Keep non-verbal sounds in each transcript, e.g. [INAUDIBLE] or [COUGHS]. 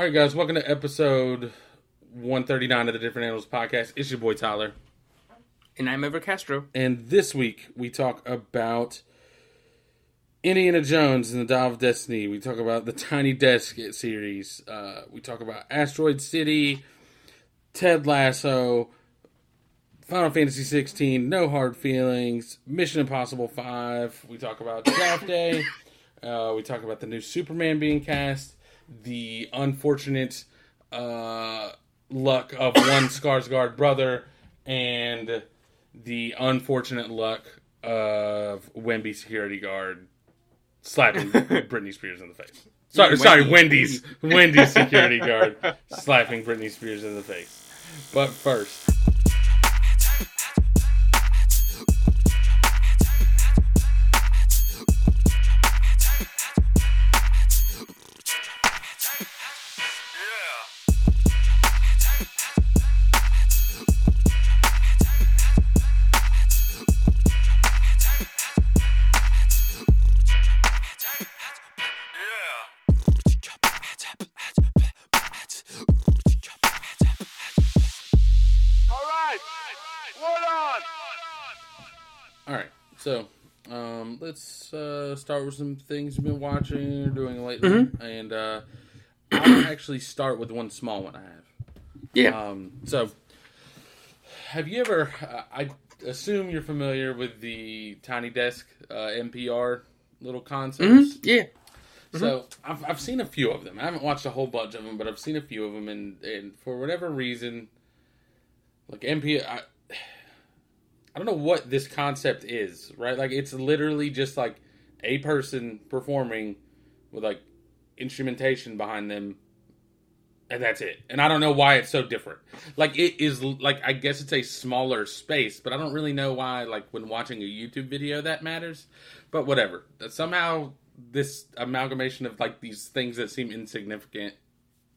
All right, guys, welcome to episode 139 of the Different Animals Podcast. It's your boy Tyler. And I'm Ever Castro. And this week we talk about Indiana Jones and the Dial of Destiny. We talk about the Tiny Desk series. Uh, we talk about Asteroid City, Ted Lasso, Final Fantasy 16, No Hard Feelings, Mission Impossible 5. We talk about Draft Day. [LAUGHS] Uh, we talk about the new Superman being cast, the unfortunate uh, luck of one [COUGHS] Skarsgård brother, and the unfortunate luck of Wemby security guard slapping [LAUGHS] Britney Spears in the face. Sorry, Wendy. sorry, Wendy's Wendy's security guard slapping Britney Spears in the face. But first, start with some things you've been watching or doing lately, and uh, I'll actually start with one small one I have. Yeah. Um, so, have you ever? Uh, I assume you're familiar with the Tiny Desk uh, NPR little concerts. Mhm. Yeah. So I've, I've seen a few of them. I haven't watched a whole bunch of them, but I've seen a few of them, and, and for whatever reason, like NPR, I, I don't know what this concept is, right? Like it's literally just like a person performing with like instrumentation behind them, and that's it. And I don't know why it's so different. Like it is like I guess it's a smaller space, but I don't really know why. Like when watching a YouTube video, that matters. But whatever. Somehow this amalgamation of like these things that seem insignificant,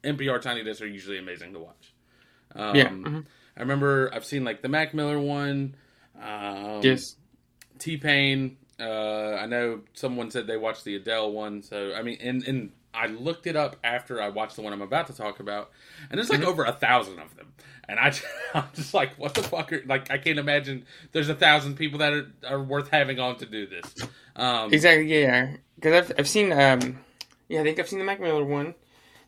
NPR Tiny Desks are usually amazing to watch. Um, Yeah, mhm. I remember I've seen like the Mac Miller one. Um, yes. T Pain. Uh, I know someone said they watched the Adele one, so I mean, and and I looked it up after I watched the one I'm about to talk about, and there's like Mm-hmm. over a thousand of them, and I [LAUGHS] I'm just like, what the fuck? Are, like, I can't imagine there's a thousand people that are, are worth having on to do this. Um, Exactly. Yeah. Because I've I've seen um yeah I think I've seen the Mac Miller one.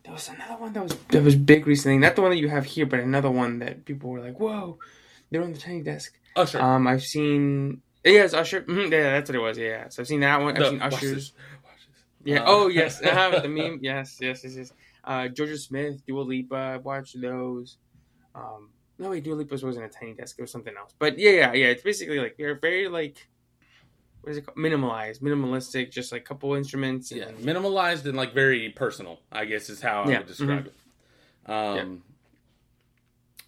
There was another one that was that was big recently. Not the one that you have here, but another one that people were like, "Whoa, they're on the tiny desk." Usher. Um, I've seen. Yeah, it's Usher. mhm, yeah, that's what it was. Yeah, so I've seen that one. I've The- seen Usher's. this, watch this. Yeah. Uh, oh yes. Uh-huh, the [LAUGHS] meme. Yes. Yes. Yes. Yes. Uh, Jorja Smith, Dua Lipa. I've watched those. Um, no wait, Dua Lipa's wasn't a tiny desk. It was something else. But yeah, yeah, yeah. It's basically like they're very like what is it called? Minimalized, minimalistic. Just like a couple instruments. Yeah, minimalized and like very personal. I guess is how I Yeah, would describe it. Um,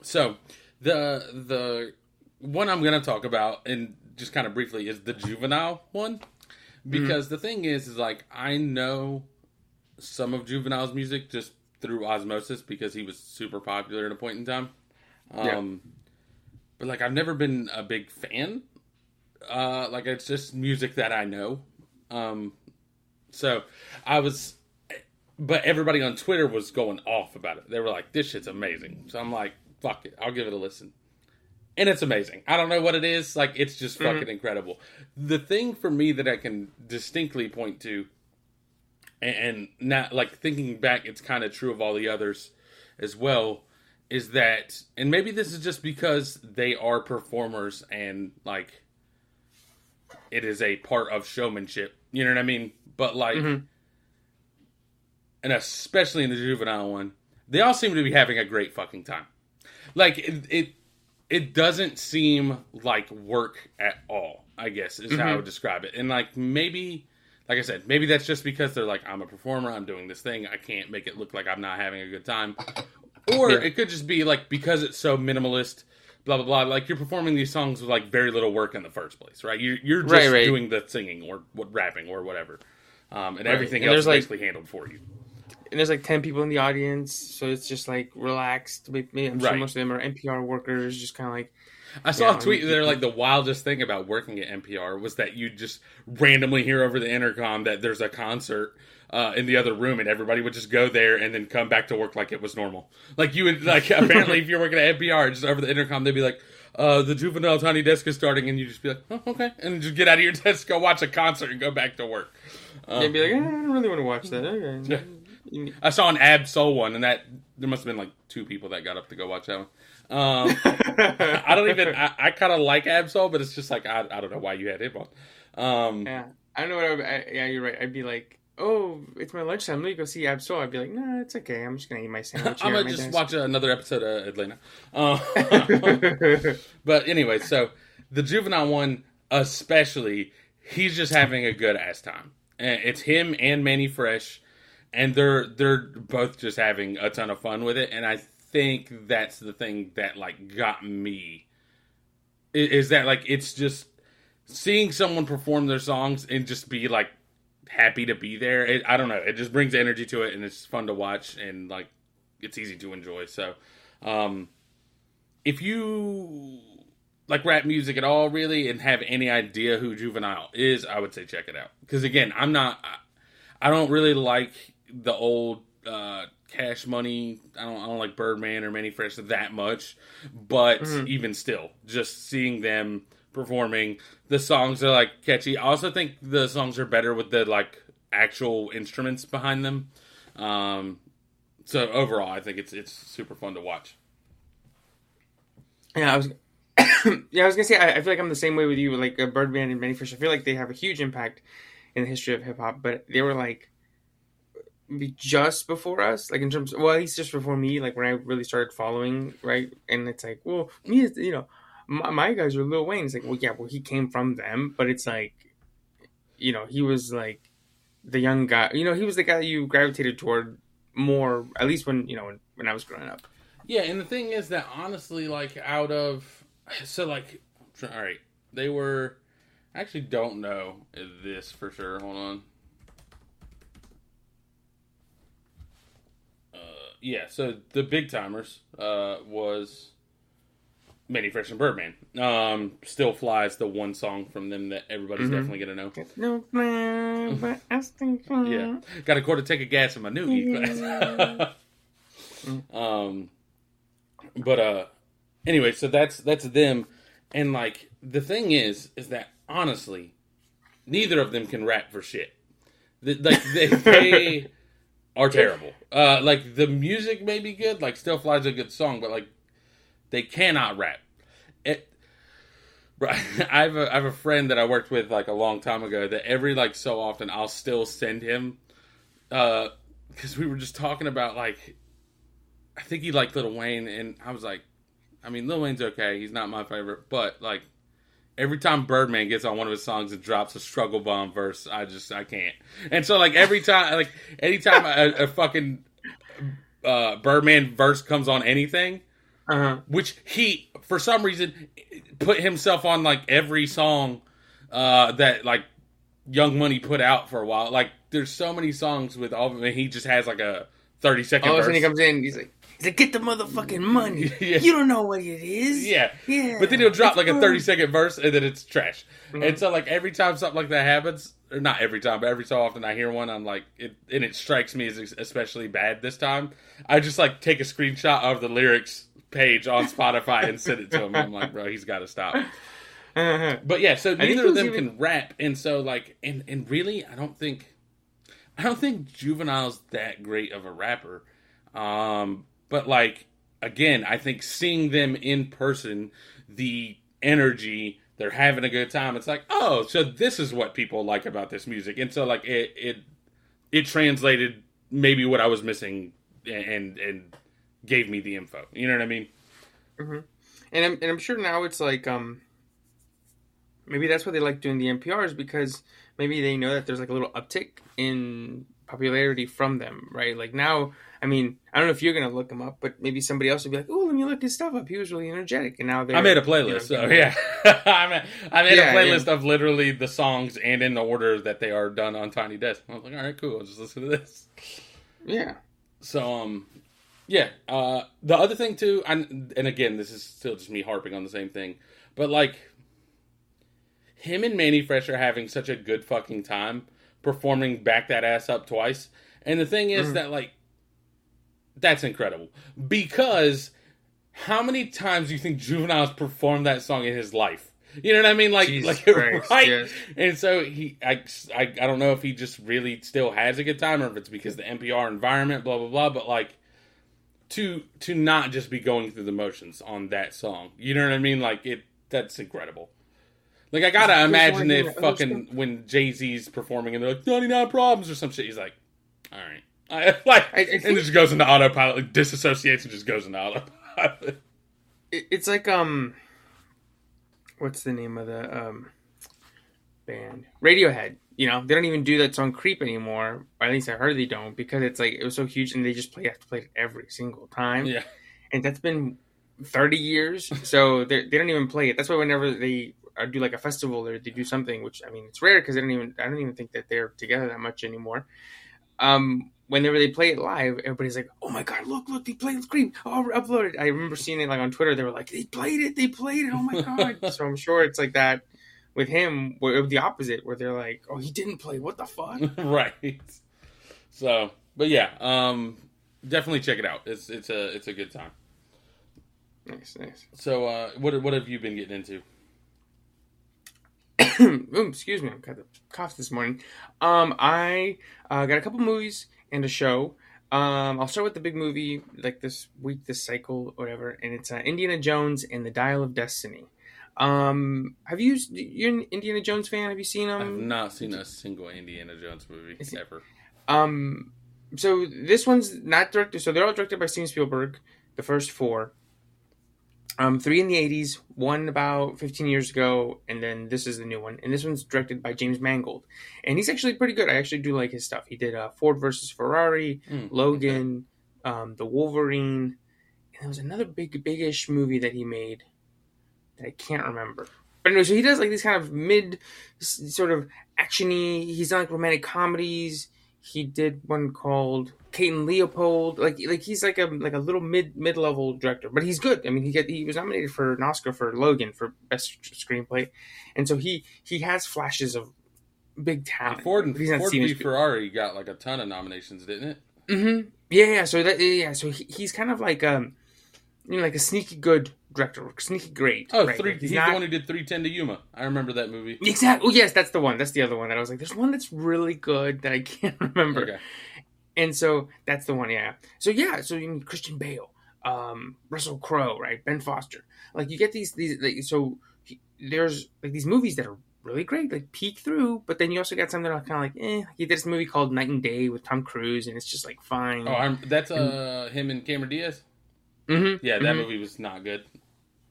so the the one I'm going to talk about and just kind of briefly is the juvenile one because the thing is is like I know some of juvenile's music just through osmosis because he was super popular at a point in time. Yeah. Um, but like I've never been a big fan. Uh, like it's just music that I know. Um, so I was, but everybody on Twitter was going off about it. They were like, "This shit's amazing." So I'm like, "Fuck it, I'll give it a listen." And it's amazing. I don't know what it is. Like it's just fucking incredible. The thing for me that I can distinctly point to, and, not like thinking back, it's kind of true of all the others as well. Is that, and maybe this is just because they are performers and like it is a part of showmanship. You know what I mean? But like, Mhm. and especially in the juvenile one, they all seem to be having a great fucking time. Like it, it, it doesn't seem like work at all. I guess is how I would describe it. And like maybe, like I said, maybe that's just because they're like, I'm a performer, I'm doing this thing, I can't make it look like I'm not having a good time. Or Yeah. it could just be like because it's so minimalist, blah blah blah. Like you're performing these songs with like very little work in the first place, right? You're you're just Right, right. doing the singing or what rapping or whatever, um, and Right. everything And else is like- basically handled for you. And there's like 10 people in the audience so it's just like relaxed maybe i'm sure Right. most of them are npr workers just kind of like I saw a tweet there like the wildest thing about working at NPR was that you just randomly hear over the intercom that there's a concert uh, in the other room, and everybody would just go there and then come back to work like it was normal. Like you would like [LAUGHS] apparently if you're working at NPR, just over the intercom, they'd be like. Uh, the juvenile tiny desk is starting, and you just be like, "Oh, okay," and just get out of your [LAUGHS] desk, go watch a concert, and go back to work. Um, They'd be like, eh, I don't really want to watch that. Okay. Yeah. I saw an Ab Soul one, and that there must have been like two people that got up to go watch that one. Um, I don't even. I, I kind of like Ab Soul, but it's just like I, I don't know why you had him on. Um, yeah, I don't know what I, would, I Yeah, you're right. I'd be like, oh, it's my lunchtime. Let me go see Ab-Soul. I'd be like, nah, it's okay. I'm just gonna eat my [LAUGHS] sandwich. I'm gonna just desk." watch another episode of Atlanta. [LAUGHS] Uh, [LAUGHS] but anyway, so the juvenile one, especially, he's just having a good ass time. It's him and Mannie Fresh, and they're they're both just having a ton of fun with it. And I think that's the thing that like got me is that like it's just seeing someone perform their songs and just be like happy to be there. It, I don't know. It just brings energy to it, and it's fun to watch, and like it's easy to enjoy. So, um, if you like rap music at all, really, and have any idea who Juvenile is, I would say check it out. Because again, I'm not. I, I don't really like the old uh, Cash Money. I don't. I don't like Birdman or Mannie Fresh that much. But Mhm. even still, just seeing them performing the songs are like catchy. I also think the songs are better with the like actual instruments behind them. Um, so overall, I think it's it's super fun to watch. Yeah, I was. [COUGHS] yeah, I was gonna say I, I feel like I'm the same way with you. Like uh, Birdman and Mannie Fresh, I feel like they have a huge impact in the history of hip hop. But they were like be just before us, like in terms. Well, at least just before me, like when I really started following, right? And it's like, well, me, is you know, my, my guys are Lil Wayne. It's like, well, yeah, well, he came from them, but it's like, you know, he was like the young guy. You know, he was the guy you gravitated toward more, at least when you know when, when I was growing up. Yeah, and the thing is that honestly, like out of so like all right, they were. I actually don't know this for sure. Hold on. Uh, yeah, so the Big Tymers uh, was Mannie Fresh and Birdman. Um, Still Fly's the one song from them that everybody's Mhm. definitely gonna know. No plan, but I think Yeah, got a quarter tank of gas in my new E class. um, but uh, anyway, so that's that's them, and like the thing is, is that honestly, neither of them can rap for shit. The, like they, [LAUGHS] they are terrible. Uh, like the music may be good, like Still Fly's a good song, but like they cannot rap. It. [LAUGHS] I have a I have a friend that I worked with like a long time ago that every like so often I'll still send him uh because we were just talking about like I think he liked Lil Wayne and I was like I mean Lil Wayne's okay, he's not my favorite, but like every time Birdman gets on one of his songs and drops a struggle bomb verse, I just I can't. And so like every time like anytime a, a fucking uh Birdman verse comes on anything, Uh-huh. which he for some reason put himself on like every song uh that like Young Money put out for a while. Like there's so many songs with all of them and he just has like a 30 second All of a sudden he comes in, he's like, he's like, get the motherfucking [LAUGHS] money. Yeah. You don't know what it is. yeah. Yeah. But then he'll drop It's like a 30 second verse and then it's trash. Mhm. And so like every time something like that happens, or not every time, but every so often I hear one, I'm like, it, and it strikes me as especially bad this time. I just like take a screenshot of the lyrics page on Spotify and send it to him. I'm like, bro, he's got to stop. Uh-huh. [LAUGHS] But yeah, so neither of them even- can rap, and so like, and and really, I don't think, I don't think Juvenile's that great of a rapper. Um, but like again, I think seeing them in person, the energy, they're having a good time. It's like, oh, so this is what people like about this music, and so like it it it translated maybe what I was missing, and and gave me the info. You know what I mean? And I'm and I'm sure now it's like um maybe that's why they like doing the NPRs because maybe they know that there's like a little uptick in popularity from them, right? Like now, I mean, I don't know if you're gonna look him up, but maybe somebody else would be like, "Oh, let me look his stuff up. He was really energetic." And now they're I made a you playlist, know, so yeah. [LAUGHS] I made, I made Yeah, a playlist of literally the songs and in the order that they are done on Tiny Desk. I was like, all right, cool. I'll just listen to this. yeah. So, um, yeah. Uh, the other thing too, and and again, this is still just me harping on the same thing, but like him and Mannie Fresh are having such a good fucking time performing back that ass up twice. And the thing is Mhm. that like that's incredible because how many times do you think Juvenile's performed that song in his life? You know what I mean? Like, Jesus like [LAUGHS] Christ, right? yes. And so he, I, I, I don't know if he just really still has a good time or if it's because the NPR environment, blah blah blah. But like, to to not just be going through the motions on that song, you know what I mean? Like it, that's incredible. Like I gotta imagine if fucking when Jay Z's performing and they're like ninety nine problems or some shit, he's like, all right, I, [LAUGHS] like, I- I and think- just goes into autopilot, like, disassociates and just goes into autopilot. [LAUGHS] It- it's like um, what's the name of the um band? Radiohead. You know, they don't even do that song "Creep" anymore. Or at least I heard they don't because it's like it was so huge, and they just play have to play it every single time. yeah, and that's been 30 years so [LAUGHS] they they don't even play it that's why whenever they uh, do like a festival or they do something which i mean it's rare because I don't even i don't even think that they're together that much anymore. Um whenever they play it live everybody's like oh my god look look they played creep oh upload it i remember seeing it like on twitter. They were like they played it they played it. Oh my god. [LAUGHS] So i'm sure it's like that with him where the opposite where they're like oh he didn't play. What the fuck? [LAUGHS] Right. So, but yeah, um, definitely check it out. It's it's a it's a good time. nice nice. So, uh, what what have you been getting into? [COUGHS] Ooh, excuse me, I've got the cough this morning. Um, I uh, got a couple movies and a show. Um, I'll start with the big movie, like this week, this cycle, whatever, and it's uh, Indiana Jones and the Dial of Destiny. Um, have you? You're an Indiana Jones fan? Have you seen them? I've not seen a single Indiana Jones movie Is it- ever. Um, so this one's not directed. So they're all directed by Steven Spielberg. The first four. Um, three in the '80s, one about 15 years ago, and then this is the new one. And this one's directed by James Mangold, and he's actually pretty good. I actually do like his stuff. He did uh, Ford versus Ferrari, Mm, Logan, um, the Wolverine, and there was another big, big-ish movie that he made that I can't remember. But anyway, so he does like these kind of mid, sort of actiony. He's done like romantic comedies. He did one called And Leopold. Like like he's like a like a little mid mid level director, but he's good. I mean, he get he was nominated for an Oscar for Logan for best screenplay, and so he he has flashes of big talent. Ford and he's Ford v. Ferrari got like a ton of nominations, didn't it? Mm-hmm. Yeah, yeah. So that yeah, so he, he's kind of like um, you know, like a sneaky good director, sneaky great. Oh, right? three, Like, he's not- the one who did three ten to Yuma. I remember that movie. Exactly. Oh, yes, that's the one. That's the other one that I was like, there's one that's really good that I can't [LAUGHS] remember. Okay. And so that's the one, yeah. So yeah, so you mean Christian Bale, um, Russell Crowe, right? Ben Foster. Like you get these these like, so he, there's like these movies that are really great, like peek through, but then you also got something that are kind of like, eh. He did this movie called Knight and Day with Tom Cruise, and it's just like fine. Oh, I'm, that's uh him and Cameron Diaz. mm-hmm. Yeah, that Mhm. movie was not good.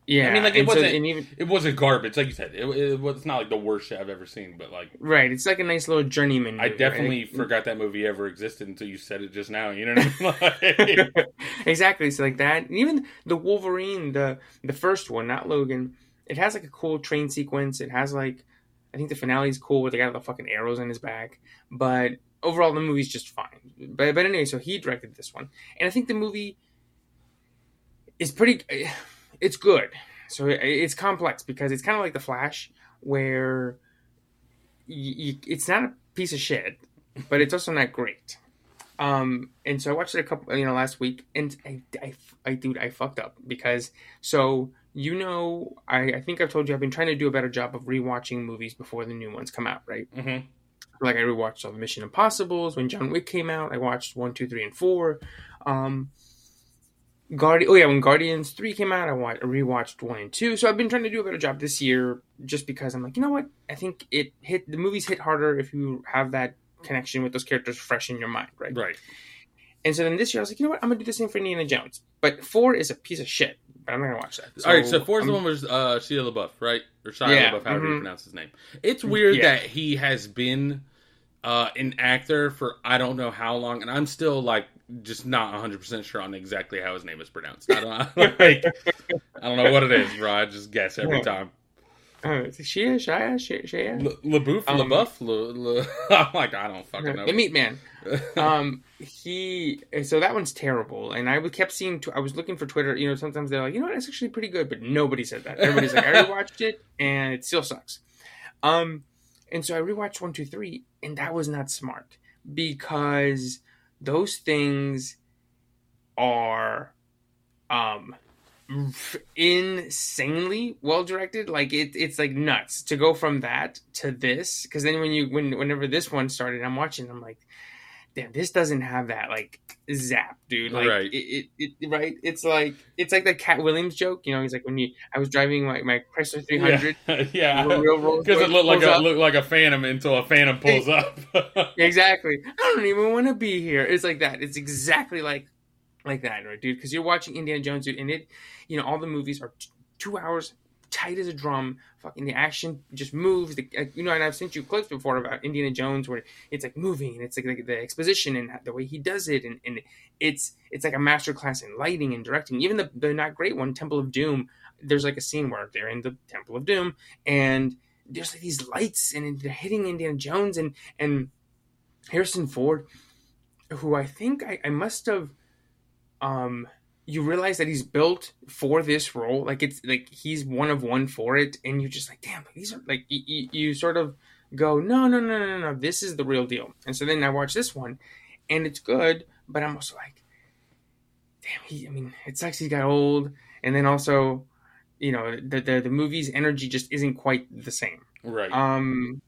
Yeah, I mean, like, it wasn't- and even It wasn't garbage, like you said. It, it was not like the worst shit I've ever seen, but like right. It's like a nice little journeyman. I movie, definitely right? forgot that movie ever existed until you said it just now. You know what [LAUGHS] I mean? Like, [LAUGHS] exactly. So like that, and even the Wolverine, the the first one, not Logan. It has like a cool train sequence. It has like, I think the finale is cool with the guy with the fucking arrows in his back. But overall, the movie's just fine. But but anyway, so he directed this one, and I think the movie is pretty. Eh, It's good. So it's complex because it's kind of like the Flash, where y y it's not a piece of shit, but it's also not great. Um, and so I watched it a couple, you know, last week, and I, I, I dude, I fucked up because so you know, I, I think I've told you I've been trying to do a better job of rewatching movies before the new ones come out, right? mhm. Like I rewatched all the Mission Impossibles when John Wick came out. I watched one, two, three, and four. Um, Guardian. Oh yeah, when Guardians three came out, I watched, rewatched one and two. So I've been trying to do a better job this year, just because I'm like, you know what? I think it hit the movies hit harder if you have that connection with those characters fresh in your mind, right? Right. And so then this year I was like, you know what? I'm gonna do the same for Indiana Jones. But four is a piece of shit. But I'm not gonna watch that. All right. So four's the one was uh, Shia LaBeouf, right? Or Shia Yeah, LaBeouf, however you mhm. pronounce his name. It's weird Yeah. that he has been uh, an actor for I don't know how long, and I'm still like just not 100 percent sure on exactly how his name is pronounced. I don't [LAUGHS] like, I don't know what it is, bro. I just guess every Yeah. time. Oh, it's Shia, Shia, Shia, Shia. Le- Um, LaBeouf, Le, Le, [LAUGHS] I'm like I don't fucking know. The Meat Man. [LAUGHS] um, he so that one's terrible, and I kept seeing. I was looking for Twitter. You know, sometimes they're like, you know, what, it's actually pretty good, but nobody said that. Everybody's like, I already watched it, and it still sucks. Um, And so I rewatched one, two, three, and that was not smart because those things are um insanely well directed like it, it's like nuts to go from that to this. Because then when you when whenever this one started i'm watching i'm like damn this doesn't have that like zap dude like Right. it, it, it right it's like it's like the Katt Williams joke you know he's like when you i was driving my, my chrysler 300 Yeah, [LAUGHS] yeah. real- real Rolls Because it looked like a up. looked like a phantom until a phantom pulls up. [LAUGHS] exactly. I don't even want to be here. It's like that. It's exactly like like that, right, dude? Because you're watching Indiana Jones, dude, and it, you know, all the movies are t- two hours tight as a drum. Fucking the action just moves. The, you know, and I've sent you clips before about Indiana Jones where it's like moving and it's like, like the exposition and the way he does it, and, and it's it's like a master class in lighting and directing. Even the the not great one, Temple of Doom. There's like a scene where they're in the Temple of Doom and there's like these lights and they're hitting Indiana Jones and and Harrison Ford, who I think I, I must have, um, you realize that he's built for this role. Like it's like he's one of one for it, and you're just like, damn, these are like you, you, you sort of go, no, no, no, no, no, this is the real deal. And so then I watch this one, and it's good, but I'm also like, damn, he. I mean, it sucks he got old, and then also, you know, the the, the movie's energy just isn't quite the same. right. Um,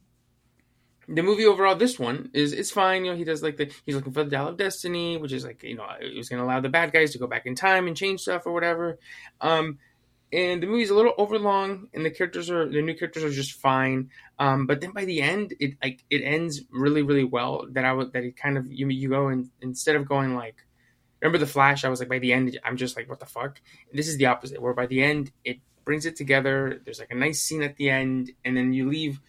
the movie overall, this one is it's fine. You know, he does like the he's looking for the Dial of Destiny, which is like you know it was going to allow the bad guys to go back in time and change stuff or whatever. Um, and the movie's a little overlong, and the characters are the new characters are just fine. Um, but then by the end, it like it ends really really well. That I would that it kind of you you go and instead of going like. Remember the Flash? I was like, by the end, I'm just like, what the fuck? This is the opposite, where by the end, it brings it together. There's like a nice scene at the end, and then you leave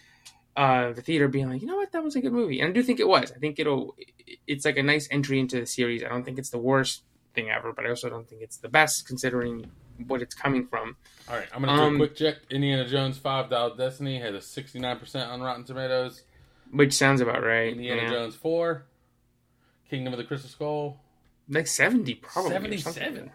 uh, the theater being like, you know what, that was a good movie, and I do think it was. I think it'll, it's like a nice entry into the series. I don't think it's the worst thing ever, but I also don't think it's the best considering what it's coming from. All right, I'm gonna do um, a quick check. Indiana Jones Five Dial Destiny has a 69 percent on Rotten Tomatoes. Which sounds about right. Indiana yeah. Jones Four, Kingdom of the Crystal Skull, like seventy, probably. or 77.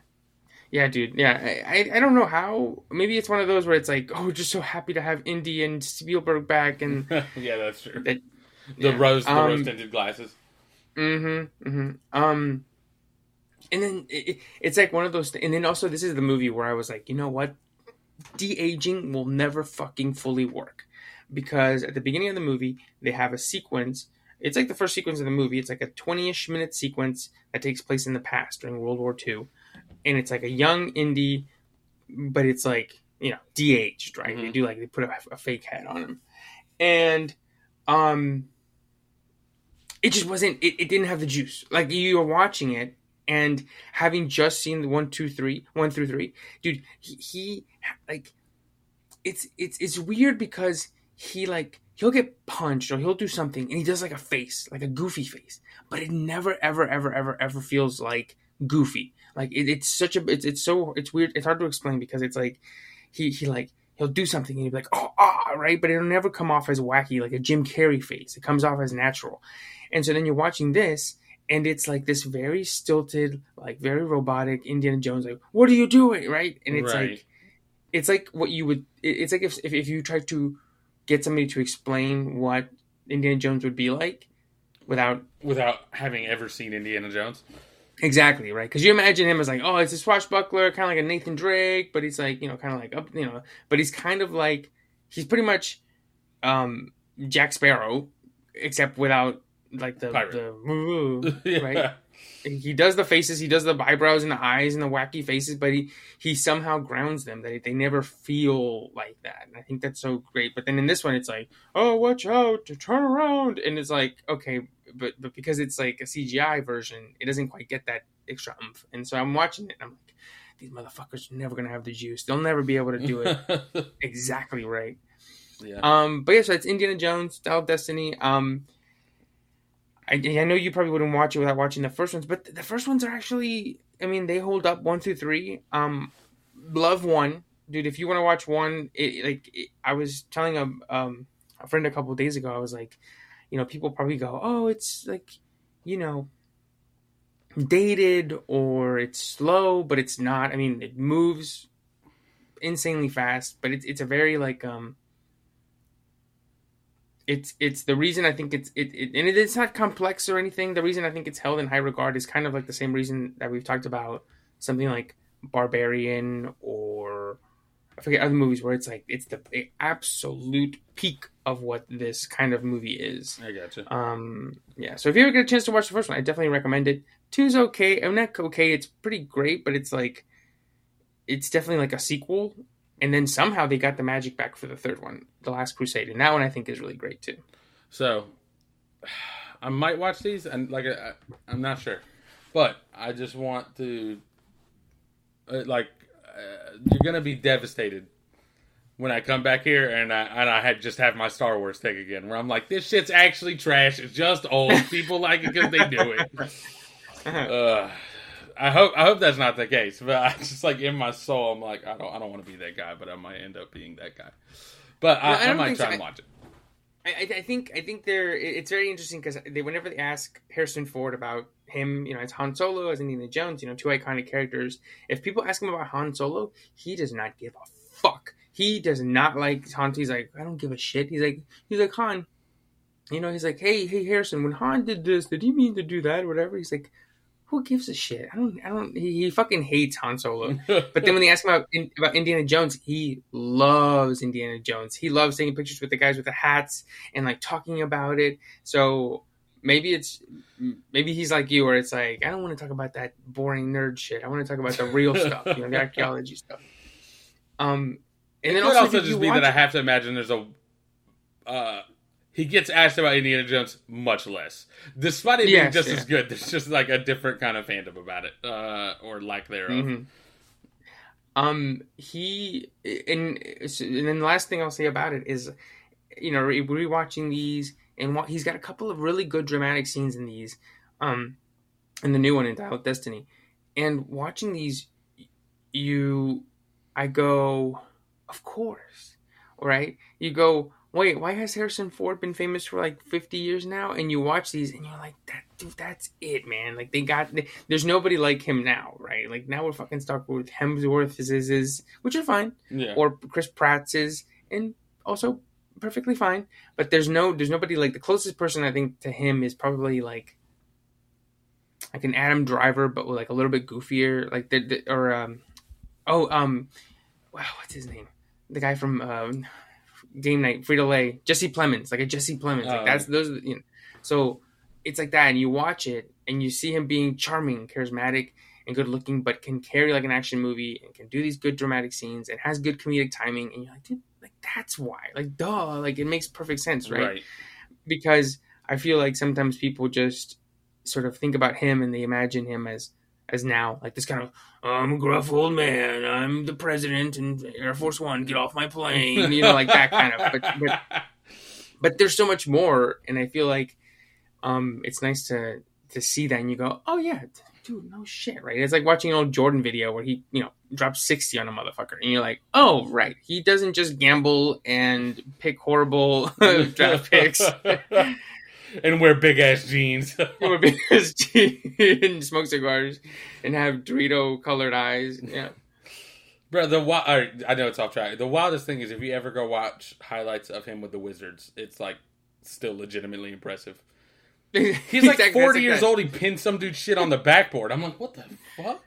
Yeah, dude. Yeah, I, I I don't know how. Maybe it's one of those where it's like, oh, just so happy to have Indy and Spielberg back, and [LAUGHS] yeah, that's true. That- the yeah. rose, the Um, rose tinted glasses. Mm-hmm. mm-hmm. Um, and then it, it- it's like one of those. And then also, this is the movie where I was like, you know what, de aging will never fucking fully work, because at the beginning of the movie they have a sequence. It's like the first sequence of the movie. It's like a twenty-ish minute sequence that takes place in the past during World War II, and it's like a young indie, but it's like you know de-aged, right? They Mhm. do like they put a, a fake head on him, and um it just wasn't it, it didn't have the juice like you were watching it and having just seen the one two three one through three dude he, he like it's it's it's weird because he like he'll get punched or he'll do something and he does like a face like a goofy face but it never ever ever ever ever feels like goofy like it, it's such a it's, it's so it's weird it's hard to explain because it's like he he like he'll do something and he'll be like oh ah right but it'll never come off as wacky like a jim carrey face it comes off as natural and so then you're watching this, and it's like this very stilted, like very robotic Indiana Jones, like, what are you doing? Right? And it's Right. like it's like what you would it's like if, if if you tried to get somebody to explain what Indiana Jones would be like without Without having ever seen Indiana Jones. Exactly right, because you imagine him as like, oh, it's a swashbuckler, kind of like a Nathan Drake, but he's like, you know, kind of like up, you know, but he's kind of like, he's pretty much, um, Jack Sparrow, except without like the Pirate. the [LAUGHS] yeah. Right. he does the faces, he does the eyebrows and the eyes and the wacky faces, but he he somehow grounds them that they never feel like that, and I think that's so great. But then in this one, it's like, oh, watch out, to turn around, and it's like, okay, but but because it's like a CGI version, it doesn't quite get that extra oomph, and so I'm watching it, and I'm like, these motherfuckers are never gonna have the juice. They'll never be able to do it [LAUGHS] exactly right. yeah. Um, but yeah, so it's Indiana Jones, Dial of Destiny. Um, I, I know you probably wouldn't watch it without watching the first ones, but the first ones are actually, I mean, they hold up one through three. Um, love one, dude. If you want to watch one, it, like it, I was telling a um a friend a couple of days ago, I was like, you know, people probably go, oh, it's like, you know, dated or it's slow, but it's not. I mean, it moves insanely fast, but it's it's a very like um it's it's the reason I think it's it, it and it, it's not complex or anything. The reason I think it's held in high regard is kind of like the same reason that we've talked about something like Barbarian or I forget other movies where it's like it's the absolute peak of what this kind of movie is. I gotcha. Um, yeah. So if you ever get a chance to watch the first one, I definitely recommend it. Two's okay. I'm not okay. It's pretty great, but it's like it's definitely like a sequel. And then somehow they got the magic back for the third one, The Last Crusade, and that one I think is really great too. So I might watch these, and like I, I'm not sure, but I just want to uh, like you're gonna be devastated when I come back here and I and I had just have my Star Wars take again, where I'm like, this shit's actually trash. It's just old. [LAUGHS] People like it because they do it. Uh, I hope I hope that's not the case, but I just like in my soul, I'm like, I don't I don't want to be that guy, but I might end up being that guy. But I, No, I I, don't might try so. and watch it. I, I think I think they're it's very interesting because they whenever they ask Harrison Ford about him, you know, as Han Solo, as Indiana Jones, you know, two iconic characters. If people ask him about Han Solo, he does not give a fuck. He does not like Han. He's like, I don't give a shit. He's like, he's like Han. You know, he's like, hey, hey, Harrison, when Han did this, did he mean to do that, or whatever? He's like, who gives a shit? I don't, I don't. He, he fucking hates Han Solo. [LAUGHS] But then when they ask him about in, about Indiana Jones, he loves Indiana Jones. He loves taking pictures with the guys with the hats and like talking about it. So maybe it's maybe he's like you, where it's like I don't want to talk about that boring nerd shit. I want to talk about the real [LAUGHS] stuff, you know, the archaeology stuff. Um, and it then could also, also just be that I have to imagine there's a. Uh, he gets asked about Indiana Jones much less, despite it being Yes, just yeah. as good. There's just like a different kind of fandom about it, uh, or lack thereof. Mhm. Um, he and and then the last thing I'll say about it is, you know, re- rewatching these and what he's got a couple of really good dramatic scenes in these, um, in the new one in Dial of Destiny, and watching these, you, I go, of course, right? You go, wait, why has Harrison Ford been famous for like 50 years now? And you watch these and you're like, that dude, that's it, man. Like they got, there's nobody like him now, right? Like now we're fucking stuck with Hemsworth is, is, is which are fine, Yeah, or Chris Pratt's is, and also perfectly fine. But there's no, there's nobody like the closest person I think to him is probably like, like an Adam Driver, but like a little bit goofier, like the, the or um, oh um, wow, what's his name? The guy from um, Game Night, Frito Lay, Jesse Plemons, like a Jesse Plemons. Like Oh. that's those, you know. So it's like that, and you watch it, and you see him being charming, charismatic, and good looking, but can carry like an action movie and can do these good dramatic scenes and has good comedic timing, and you're like, dude, like that's why, like duh, like it makes perfect sense, right? right. because I feel like sometimes people just sort of think about him and they imagine him as as now like this kind of I'm a gruff old man. I'm the president and Air Force One. Get off my plane. You know, like that kind of. But but [LAUGHS] but there's so much more, and I feel like um it's nice to to see that and you go, oh yeah. Dude, no shit, right? It's like watching an old Jordan video where he, you know, drops 60 on a motherfucker. And you're like, oh, right. He doesn't just gamble and pick horrible [LAUGHS] draft picks. [LAUGHS] and wear big ass jeans. Or because and smoke cigars and have Dorito colored eyes. Yeah. Bro, the wi- all right, I know it's off track. The wildest thing is if you ever go watch highlights of him with the Wizards, it's like still legitimately impressive. [LAUGHS] He's like Exactly, forty years like old. He pinned some dude shit on the backboard. I'm like, what the fuck?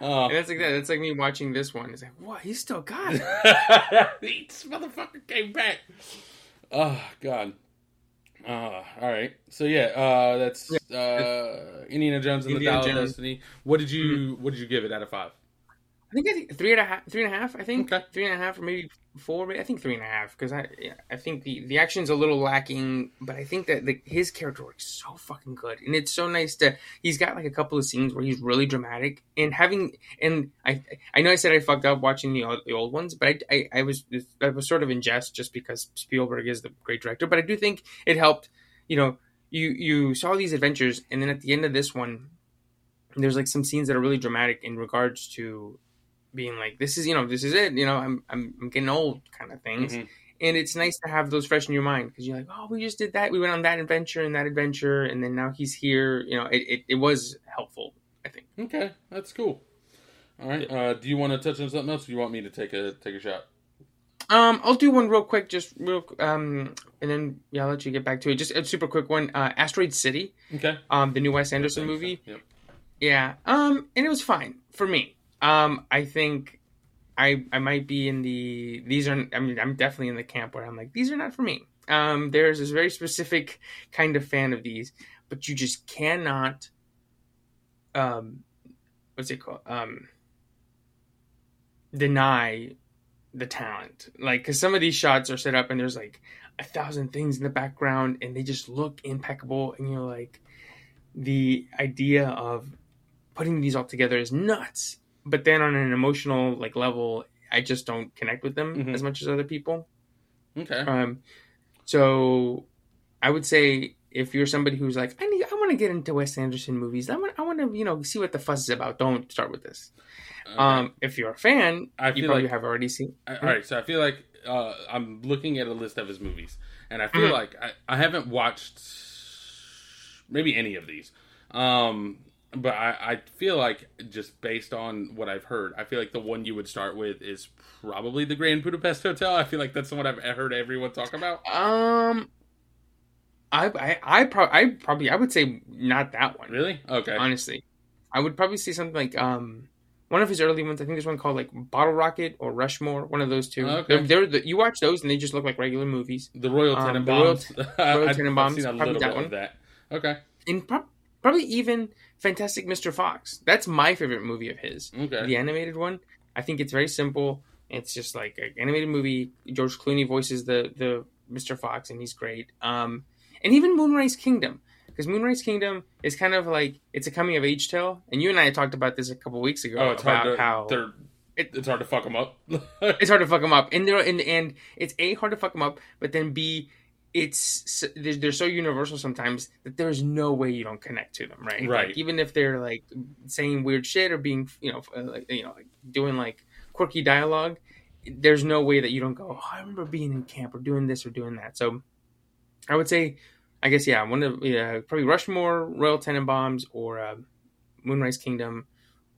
oh, [LAUGHS] [LAUGHS] that's like that. That's like me watching this one. It's like, what? He's still got it. this motherfucker came back. Oh God. Uh, all right. So yeah, uh, that's uh, Indiana Jones and Indiana the Dial of Destiny. What did you What did you give it out of five? I think I think three and a half. Three and a half. I think Okay. three and a half, or maybe four. I think three and a half because I yeah, I think the the action's a little lacking, but I think that the, his character work's so fucking good, and it's so nice to. He's got like a couple of scenes where he's really dramatic, and having and I I know I said I fucked up watching the old, the old ones, but I, I I was I was sort of in jest just because Spielberg is the great director, but I do think it helped. You know, you you saw these adventures, and then at the end of this one, there's like some scenes that are really dramatic in regards to being like this is you know this is it you know i'm i'm, I'm getting old kind of things Mhm. and it's nice to have those fresh in your mind because you're like oh we just did that we went on that adventure and that adventure and then now he's here you know it, it, it was helpful i think Okay, that's cool. All right. Uh, do you want to touch on something else? Or you want me to take a take a shot? Um, I'll do one real quick, just real, um, and then yeah, I'll let you get back to it. Just a super quick one. Uh, Asteroid City, Okay. um, the new Wes Anderson movie. Yep. Yeah. Um, and it was fine for me. Um, I think I I might be in the these are. I mean, I'm definitely in the camp where I'm like these are not for me. Um, there's this very specific kind of fan of these, but you just cannot. Um, what's it called? Um, deny the talent. Like, because some of these shots are set up and there's like a thousand things in the background and they just look impeccable. And you're like, the idea of putting these all together is nuts. But then on an emotional like level, I just don't connect with them Mhm. as much as other people. Okay. Um, so I would say if you're somebody who's like, I need, I want to get into Wes Anderson movies. I want, I want to, you know, see what the fuss is about. Don't start with this. Okay. Um, if you're a fan, I you feel probably like- have already seen. I- all right, so I feel like uh, I'm looking at a list of his movies, and I feel Mhm. like I, I haven't watched maybe any of these. Um, but I, I feel like just based on what I've heard, I feel like the one you would start with is probably the Grand Budapest Hotel. I feel like that's the one I've heard everyone talk about. Um, I, I, I, pro- I probably, I would say not that one. Really? Okay. Honestly, I would probably say something like um. One of his early ones, I think there's one called like Bottle Rocket or Rushmore, one of those two. Okay. They're, they're the, you watch those and they just look like regular movies. The Royal Um, the Royal- Tenenbaums. [LAUGHS] Royal I've- Tenenbaums, I've seen a little bit one. of that. Okay. And prob probably even Fantastic Mr. Fox. That's my favorite movie of his. Okay. The animated one. I think it's very simple. It's just like an animated movie. George Clooney voices the the Mr. Fox, and he's great. Um, and even Moonrise Kingdom, because Moonrise Kingdom is kind of like it's a coming of age tale. And you and I talked about this a couple weeks ago Oh, it's about hard to how they're, it- it's hard to fuck them up. it's hard to fuck them up, and they're and, and it's a hard to fuck them up, but then b it's they're, so universal sometimes that there's no way you don't connect to them, right? Right. Like, even if they're like saying weird shit or being you know uh, like you know like doing like quirky dialogue, there's no way that you don't go. Oh, I remember being in camp or doing this or doing that. So I would say, I guess yeah, one of yeah probably Rushmore, Royal Tenenbaums, or uh, Moonrise Kingdom.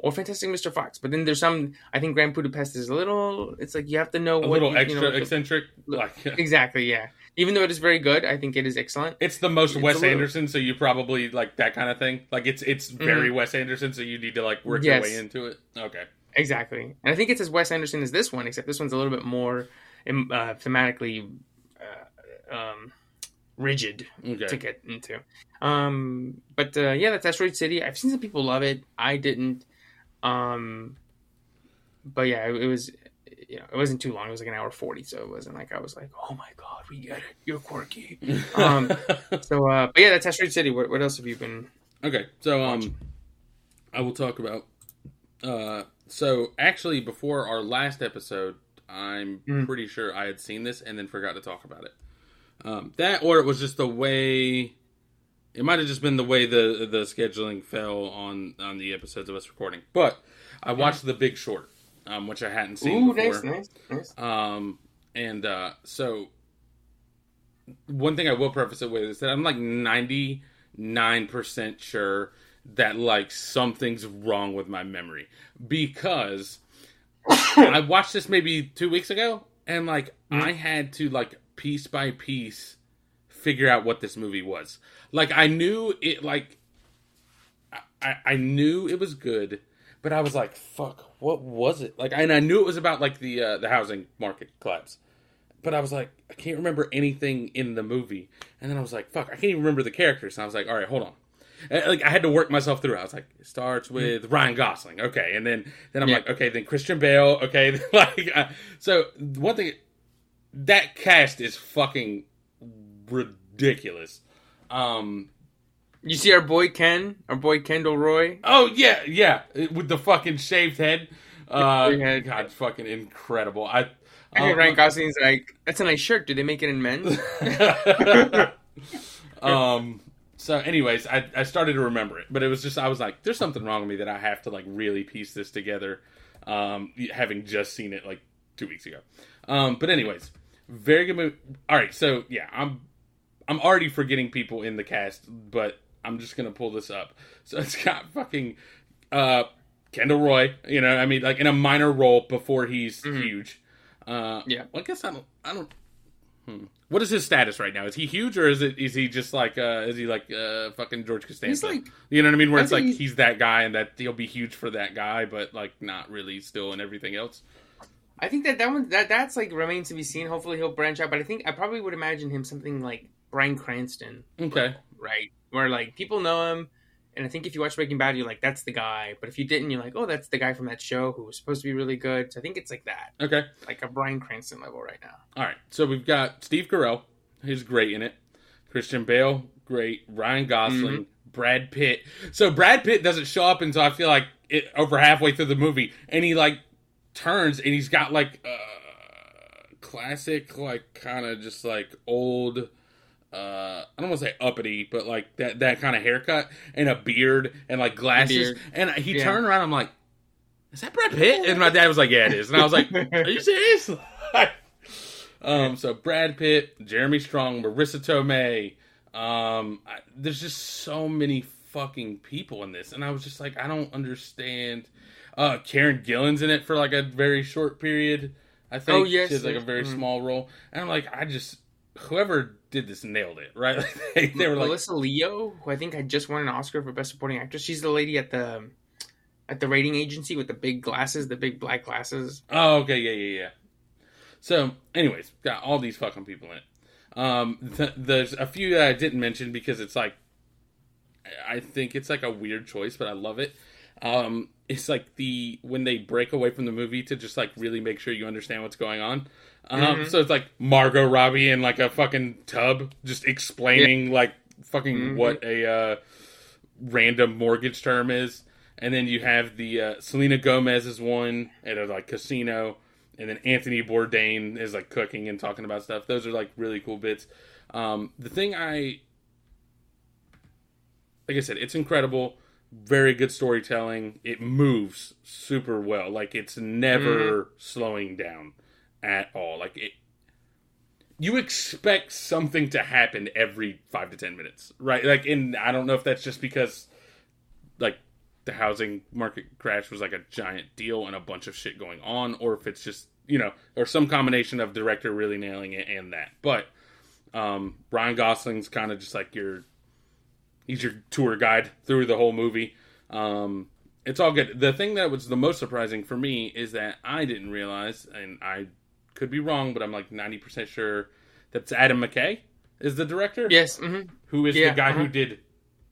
Or Fantastic Mr. Fox, but then there's some. I think Grand Budapest is a little. It's like you have to know a what little you- you extra know, the- eccentric. Like [LAUGHS] Exactly, yeah. Even though it is very good, I think it is excellent. it's the most It's Wes little- Anderson, so you probably like that kind of thing. Like it's it's very Wes Anderson, so you need to like work Yes. your way into it. Okay. Exactly, and I think it's as Wes Anderson as this one, except this one's a little bit more um, uh, thematically uh, um, rigid to get into. Um, but uh, yeah, that's Asteroid City. I've seen some people love it. I didn't. Um, but yeah, it, it was. You know, it wasn't too long. It was like an hour forty, so it wasn't like I was like, "Oh my god, we get it. You're quirky." [LAUGHS] Um, So, uh, but yeah, that's Asteroid City. What, what else have you been? okay. So um I will talk about uh so actually before our last episode, I'm Mm. pretty sure I had seen this and then forgot to talk about it. Um that or it was just the way it might have just been the way the the scheduling fell on on the episodes of us recording. But I watched The Big Short, um, which I hadn't seen Ooh, before. nice, nice, nice. Um, and uh, so one thing I will preface it with is that I'm like 99% sure that like something's wrong with my memory because I watched this maybe two weeks ago and like Mhm. I had to like piece by piece figure out what this movie was. Like I knew it like I, I knew it was good, but I was like, "Fuck, what was it?" Like, and I knew it was about like the uh, the housing market collapse, but I was like, I can't remember anything in the movie. And then I was like, "Fuck, I can't even remember the characters." And I was like, "All right, hold on." And, like I had to work myself through. I was like, it starts with Ryan Gosling, okay, and then then I'm Yeah. like, okay, then Christian Bale, okay, [LAUGHS] like uh, so. One thing, that cast is fucking ridiculous. Um, You see our boy Ken, our boy Kendall Roy. Oh yeah, yeah, with the fucking shaved head. Uh, head. God, fucking incredible. I. I think um, Ryan Gosling's like, that's a nice shirt. Do they make it in men's? [LAUGHS] [LAUGHS] um. So, anyways, I I started to remember it, but it was just I was like, there's something wrong with me that I have to like really piece this together. Um, having just seen it like two weeks ago. Um, but anyways, very good movie. All right, so yeah, I'm I'm already forgetting people in the cast, but I'm just gonna pull this up. So it's got fucking uh Kendall Roy, you know, I mean, like in a minor role before he's Mhm. huge. Uh, Yeah. Well, I guess I don't. I don't. Hmm. What is his status right now? Is he huge or is it? Is he just like? uh Is he like uh fucking George Costanza? He's like you know what I mean? Where I it's like think he's that guy and that he'll be huge for that guy, but like not really still and everything else. I think that that one that that's like remains to be seen. Hopefully he'll branch out, but I think I probably would imagine him something like Bryan Cranston, Okay. right? Where like people know him, and I think if you watch Breaking Bad, you're like, that's the guy. But if you didn't, you're like, oh, that's the guy from that show who was supposed to be really good. So I think it's like that, Okay. like a Bryan Cranston level right now. All right. So we've got Steve Carell. He's great in it. Christian Bale, great. Ryan Gosling, Brad Pitt. So Brad Pitt doesn't show up until I feel like it over halfway through the movie, and he like turns and he's got like uh classic, like kind of just like old. Uh, I don't want to say uppity, but like that that kind of haircut and a beard and like glasses. Beard. And he Yeah. turned around. I'm like, is that Brad Pitt? And my dad was like, yeah, it is. And I was like, are you serious? [LAUGHS] um, so Brad Pitt, Jeremy Strong, Marisa Tomei. Um, I, there's just so many fucking people in this, and I was just like, I don't understand. Uh, Karen Gillan's in it for like a very short period. I think Oh, yes, she has like a very Mhm. small role, and I'm like, I just whoever did this nailed it, right? [LAUGHS] they, they were like, Melissa Leo, who I think I just won an Oscar for Best Supporting Actress. She's the lady at the at the rating agency with the big glasses, the big black glasses. Oh, okay, yeah, yeah, yeah. So, anyways, got all these fucking people in it. Um, th- there's a few that I didn't mention because it's like, I think it's like a weird choice, but I love it. Um, it's like the when they break away from the movie to just like really make sure you understand what's going on. Um, Mhm. so it's like Margot Robbie in like a fucking tub, just explaining like fucking Mhm. what a uh, random mortgage term is, and then you have the uh, Selena Gomez is one at a like casino, and then Anthony Bourdain is like cooking and talking about stuff. Those are like really cool bits. Um, the thing I, like I said, it's incredible. Very good storytelling. It moves super well. Like it's never slowing down at all. Like it, you expect something to happen every five to ten minutes, right? Like, and I don't know if that's just because, like, the housing market crash was like a giant deal and a bunch of shit going on, or if it's just you know, or some combination of director really nailing it and that. But um, Ryan Gosling's kind of just like your, he's your tour guide through the whole movie. Um, it's all good. The thing that was the most surprising for me is that I didn't realize, and I could be wrong, but I'm like 90% sure that's Adam McKay is the director. Yes. hmm Who is Yeah, the guy who uh-huh. did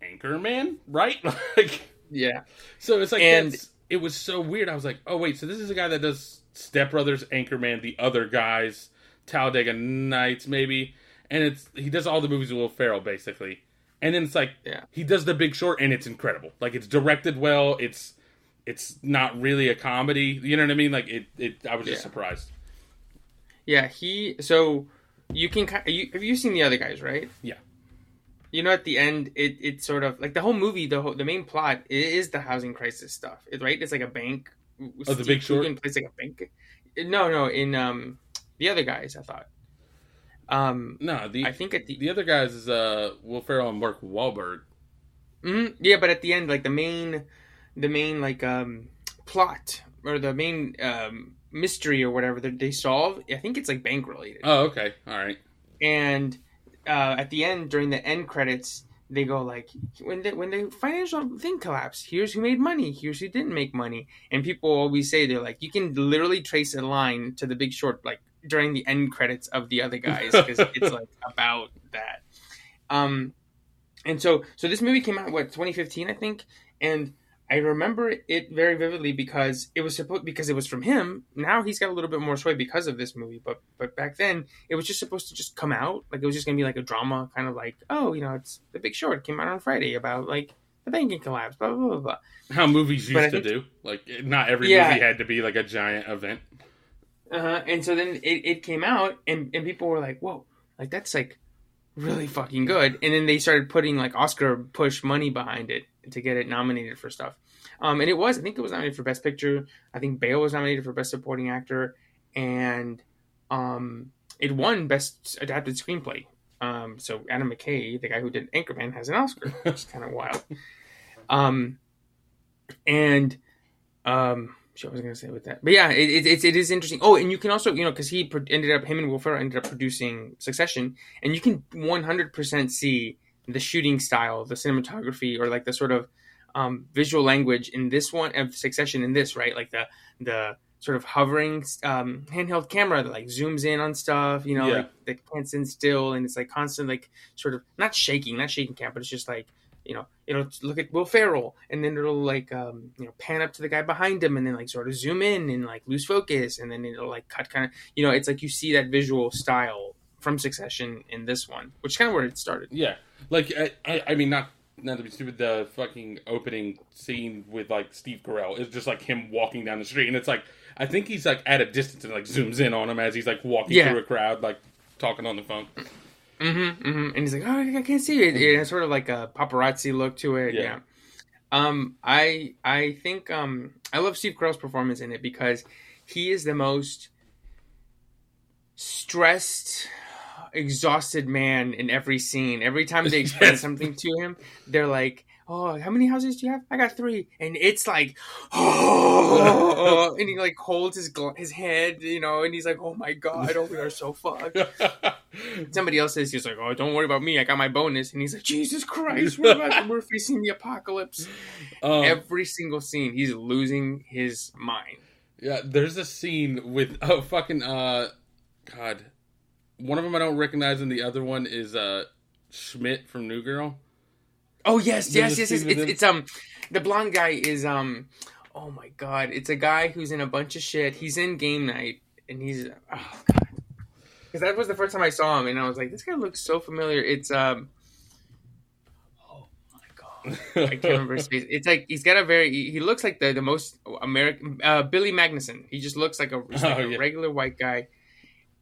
Anchorman, right? [LAUGHS] like, Yeah. so it's like, And- it was so weird. I was like, oh, wait, so this is a guy that does Step Brothers, Anchorman, the other guys, Talladega Nights, maybe. And it's he does all the movies with Will Ferrell, basically. And then it's like, Yeah. he does The Big Short, and it's incredible. Like, it's directed well. It's it's not really a comedy. You know what I mean? Like, it, it I was just Yeah. surprised. Yeah. He. So you can. You, have you seen the other guys? Right. Yeah. You know, at the end, it it's sort of like the whole movie. The whole, the main plot is the housing crisis stuff. Right. It's like a bank. Oh, The Big Short? Plays like a bank. No, no. In um, the other guys, I thought. Um, No, the I think at the the other guys is uh Will Ferrell and Mark Wahlberg. Mhm. Yeah, but at the end, like the main, the main like um plot or the main um mystery or whatever that they solve, I think it's like bank related. Oh, okay, all right. and uh, at the end, during the end credits, they go like, when the when the financial thing collapsed, here's who made money, here's who didn't make money, and people always say they're like, you can literally trace a line to The Big Short, like during the end credits of the other guys, because [LAUGHS] it's like about that. Um, and so so this movie came out what 2015, I think, and I remember it very vividly because it was supposed because it was from him. Now he's got a little bit more sway because of this movie, but but back then it was just supposed to just come out like it was just gonna be like a drama, kind of like oh you know it's The Big Short came out on Friday about like the banking collapse, blah blah blah blah. How movies used to do. Like not every Yeah. movie had to be like a giant event. Uh-huh. And so then it, it came out, and, and people were like, whoa, like that's like really fucking good. And then they started putting like Oscar push money behind it to get it nominated for stuff. Um, and it was, I think it was nominated for Best Picture. I think Bale was nominated for Best Supporting Actor, and um, it won Best Adapted Screenplay. Um, so Adam McKay, the guy who did Anchorman, has an Oscar, [LAUGHS] which is kind of wild. Um, and um, I was gonna say with that, but yeah, it, it, it, is interesting. Oh, and you can also, you know, because he ended up him and Will Ferrell ended up producing Succession, and you can one hundred percent see the shooting style, the cinematography, or like the sort of um, visual language in this one of Succession in this right, like the the sort of hovering um, handheld camera that like zooms in on stuff, you know, Yeah. like that can't stand still, and it's like constant, like sort of not shaking, not shaking cam, but it's just like you know, it'll look at Will Ferrell, and then it'll like um, you know pan up to the guy behind him, and then like sort of zoom in and like lose focus, and then it'll like cut kind of, you know, it's like you see that visual style from Succession in this one, which is kind of where it started. Yeah, like I, I, I mean, not not to be stupid. The fucking opening scene with like Steve Carell is just like him walking down the street, and it's like I think he's like at a distance and like zooms in on him as he's like walking Yeah. through a crowd, like talking on the phone. Mm-hmm, mm-hmm. And he's like, "Oh, I can't see it." It has sort of like a paparazzi look to it. Yeah. Yeah. Um, I I think um I love Steve Carell's performance in it because he is the most stressed, exhausted man in every scene. Every time they [LAUGHS] explain Yes. something to him, they're like. Oh, how many houses do you have? I got three, and it's like, oh, [GASPS] and he like holds his gl- his head, you know, and he's like, oh my god, oh we are so fucked [LAUGHS] somebody else says he's like, "Oh, don't worry about me. I got my bonus." And he's like, "Jesus Christ, we're, about, [LAUGHS] we're facing the apocalypse." um, Every single scene, he's losing his mind. yeah, there's a scene with oh fucking uh, God, one of them I don't recognize, and the other one is uh Schmidt from New Girl. Oh yes, yes, yes, yes. It's, it's um, the blonde guy is um, oh my god, it's a guy who's in a bunch of shit. He's in Game Night, and he's oh god, because that was the first time I saw him, and I was like, this guy looks so familiar. It's um. Oh my god. I can't remember his [LAUGHS] face. It's like he's got a very. He he looks like the the most American uh, Billy Magnussen. He just looks like a, like Oh, a yeah. regular white guy.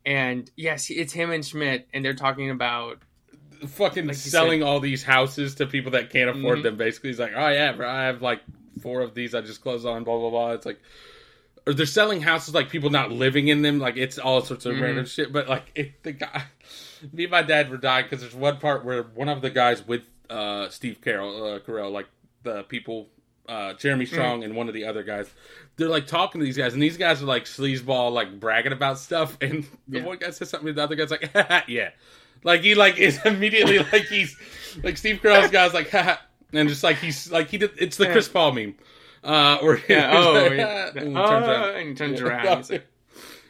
And yes, it's him and Schmidt, and they're talking about fucking Like selling all these houses to people that can't afford Mhm. them. Basically, he's like, "Oh yeah, bro, I have like four of these. I just closed on." Blah blah blah. It's like, or they're selling houses like people not living in them. Like it's all sorts of Mhm. random shit. But like, it, the guy, [LAUGHS] me and my dad were dying because there's one part where one of the guys with uh, Steve Carroll, uh, Carell, like the people. Uh, Jeremy Strong and one of the other guys, they're like talking to these guys, and these guys are like sleazeball, like bragging about stuff. [LAUGHS] And the Yeah. one guy says something, and the other guy's like, [LAUGHS] "Yeah," Like he like [LAUGHS] is immediately like he's like Steve Carell's guy's like haha and just like he's like he did it's the Chris Paul meme. Uh or yeah, oh, like, yeah. and he Oh, turns around. and he turns around. Like,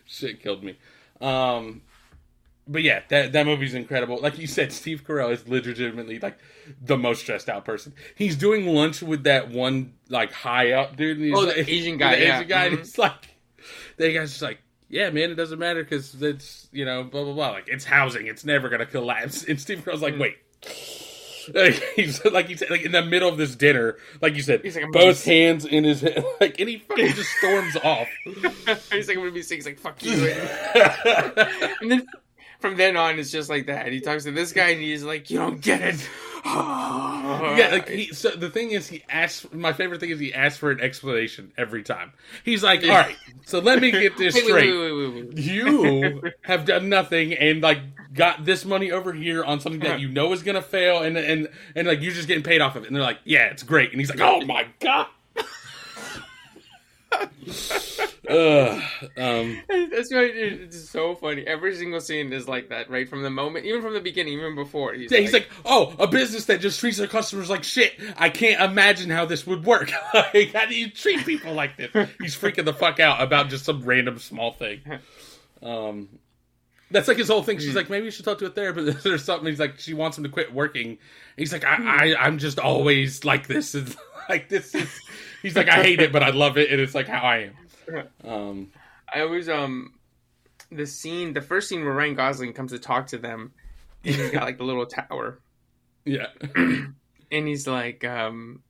Shit killed me. Um but yeah, that that movie's incredible. Like you said, Steve Carell is legitimately like the most stressed out person. He's doing lunch with that one like high up dude. And he's Oh, the like, [LAUGHS] Asian guy, the yeah. Asian guy. And Mhm. he's like, the guy's just like, yeah, man, it doesn't matter because it's you know blah blah blah. Like it's housing, it's never gonna collapse. And Steve Carell's like, Mm. wait. [LAUGHS] [LAUGHS] Like, he's like he said, like in the middle of this dinner, like you said, He's like, both hands in his head, like, and he fucking just storms off. he's like, I'm gonna be sick. He's like, fuck you. And then from then on, it's just like that. He talks to this guy, and he's like, you don't get it. [LAUGHS] Yeah, like he. So the thing is, he asks. My favorite thing is he asks for an explanation every time. He's like, "All right, so let me get this [LAUGHS] straight. wait, wait, wait, wait. You have done nothing and like got this money over here on something that you know is gonna fail, and and and like you're just getting paid off of it." And they're like, "Yeah, it's great." And he's like, "Oh my god." Um, That's why it's so funny. Every single scene is like that, right from the moment, even from the beginning, even before. He's, yeah, he's like, "Oh, a business that just treats their customers like shit. I can't imagine how this would work. [LAUGHS] like, how do you treat people like this?" He's freaking the fuck out about just some random small thing. Um, that's like his whole thing. She's like, maybe you should talk to a therapist [LAUGHS] or something. He's like, she wants him to quit working. He's like, I, I I'm just always like this. [LAUGHS] It's like this is. He's like, I hate it, but I love it, and it's like how I am. [LAUGHS] Um, I always um the scene, the first scene where Ryan Gosling comes to talk to them, and he's got like the little tower, yeah, [CLEARS THROAT] and he's like um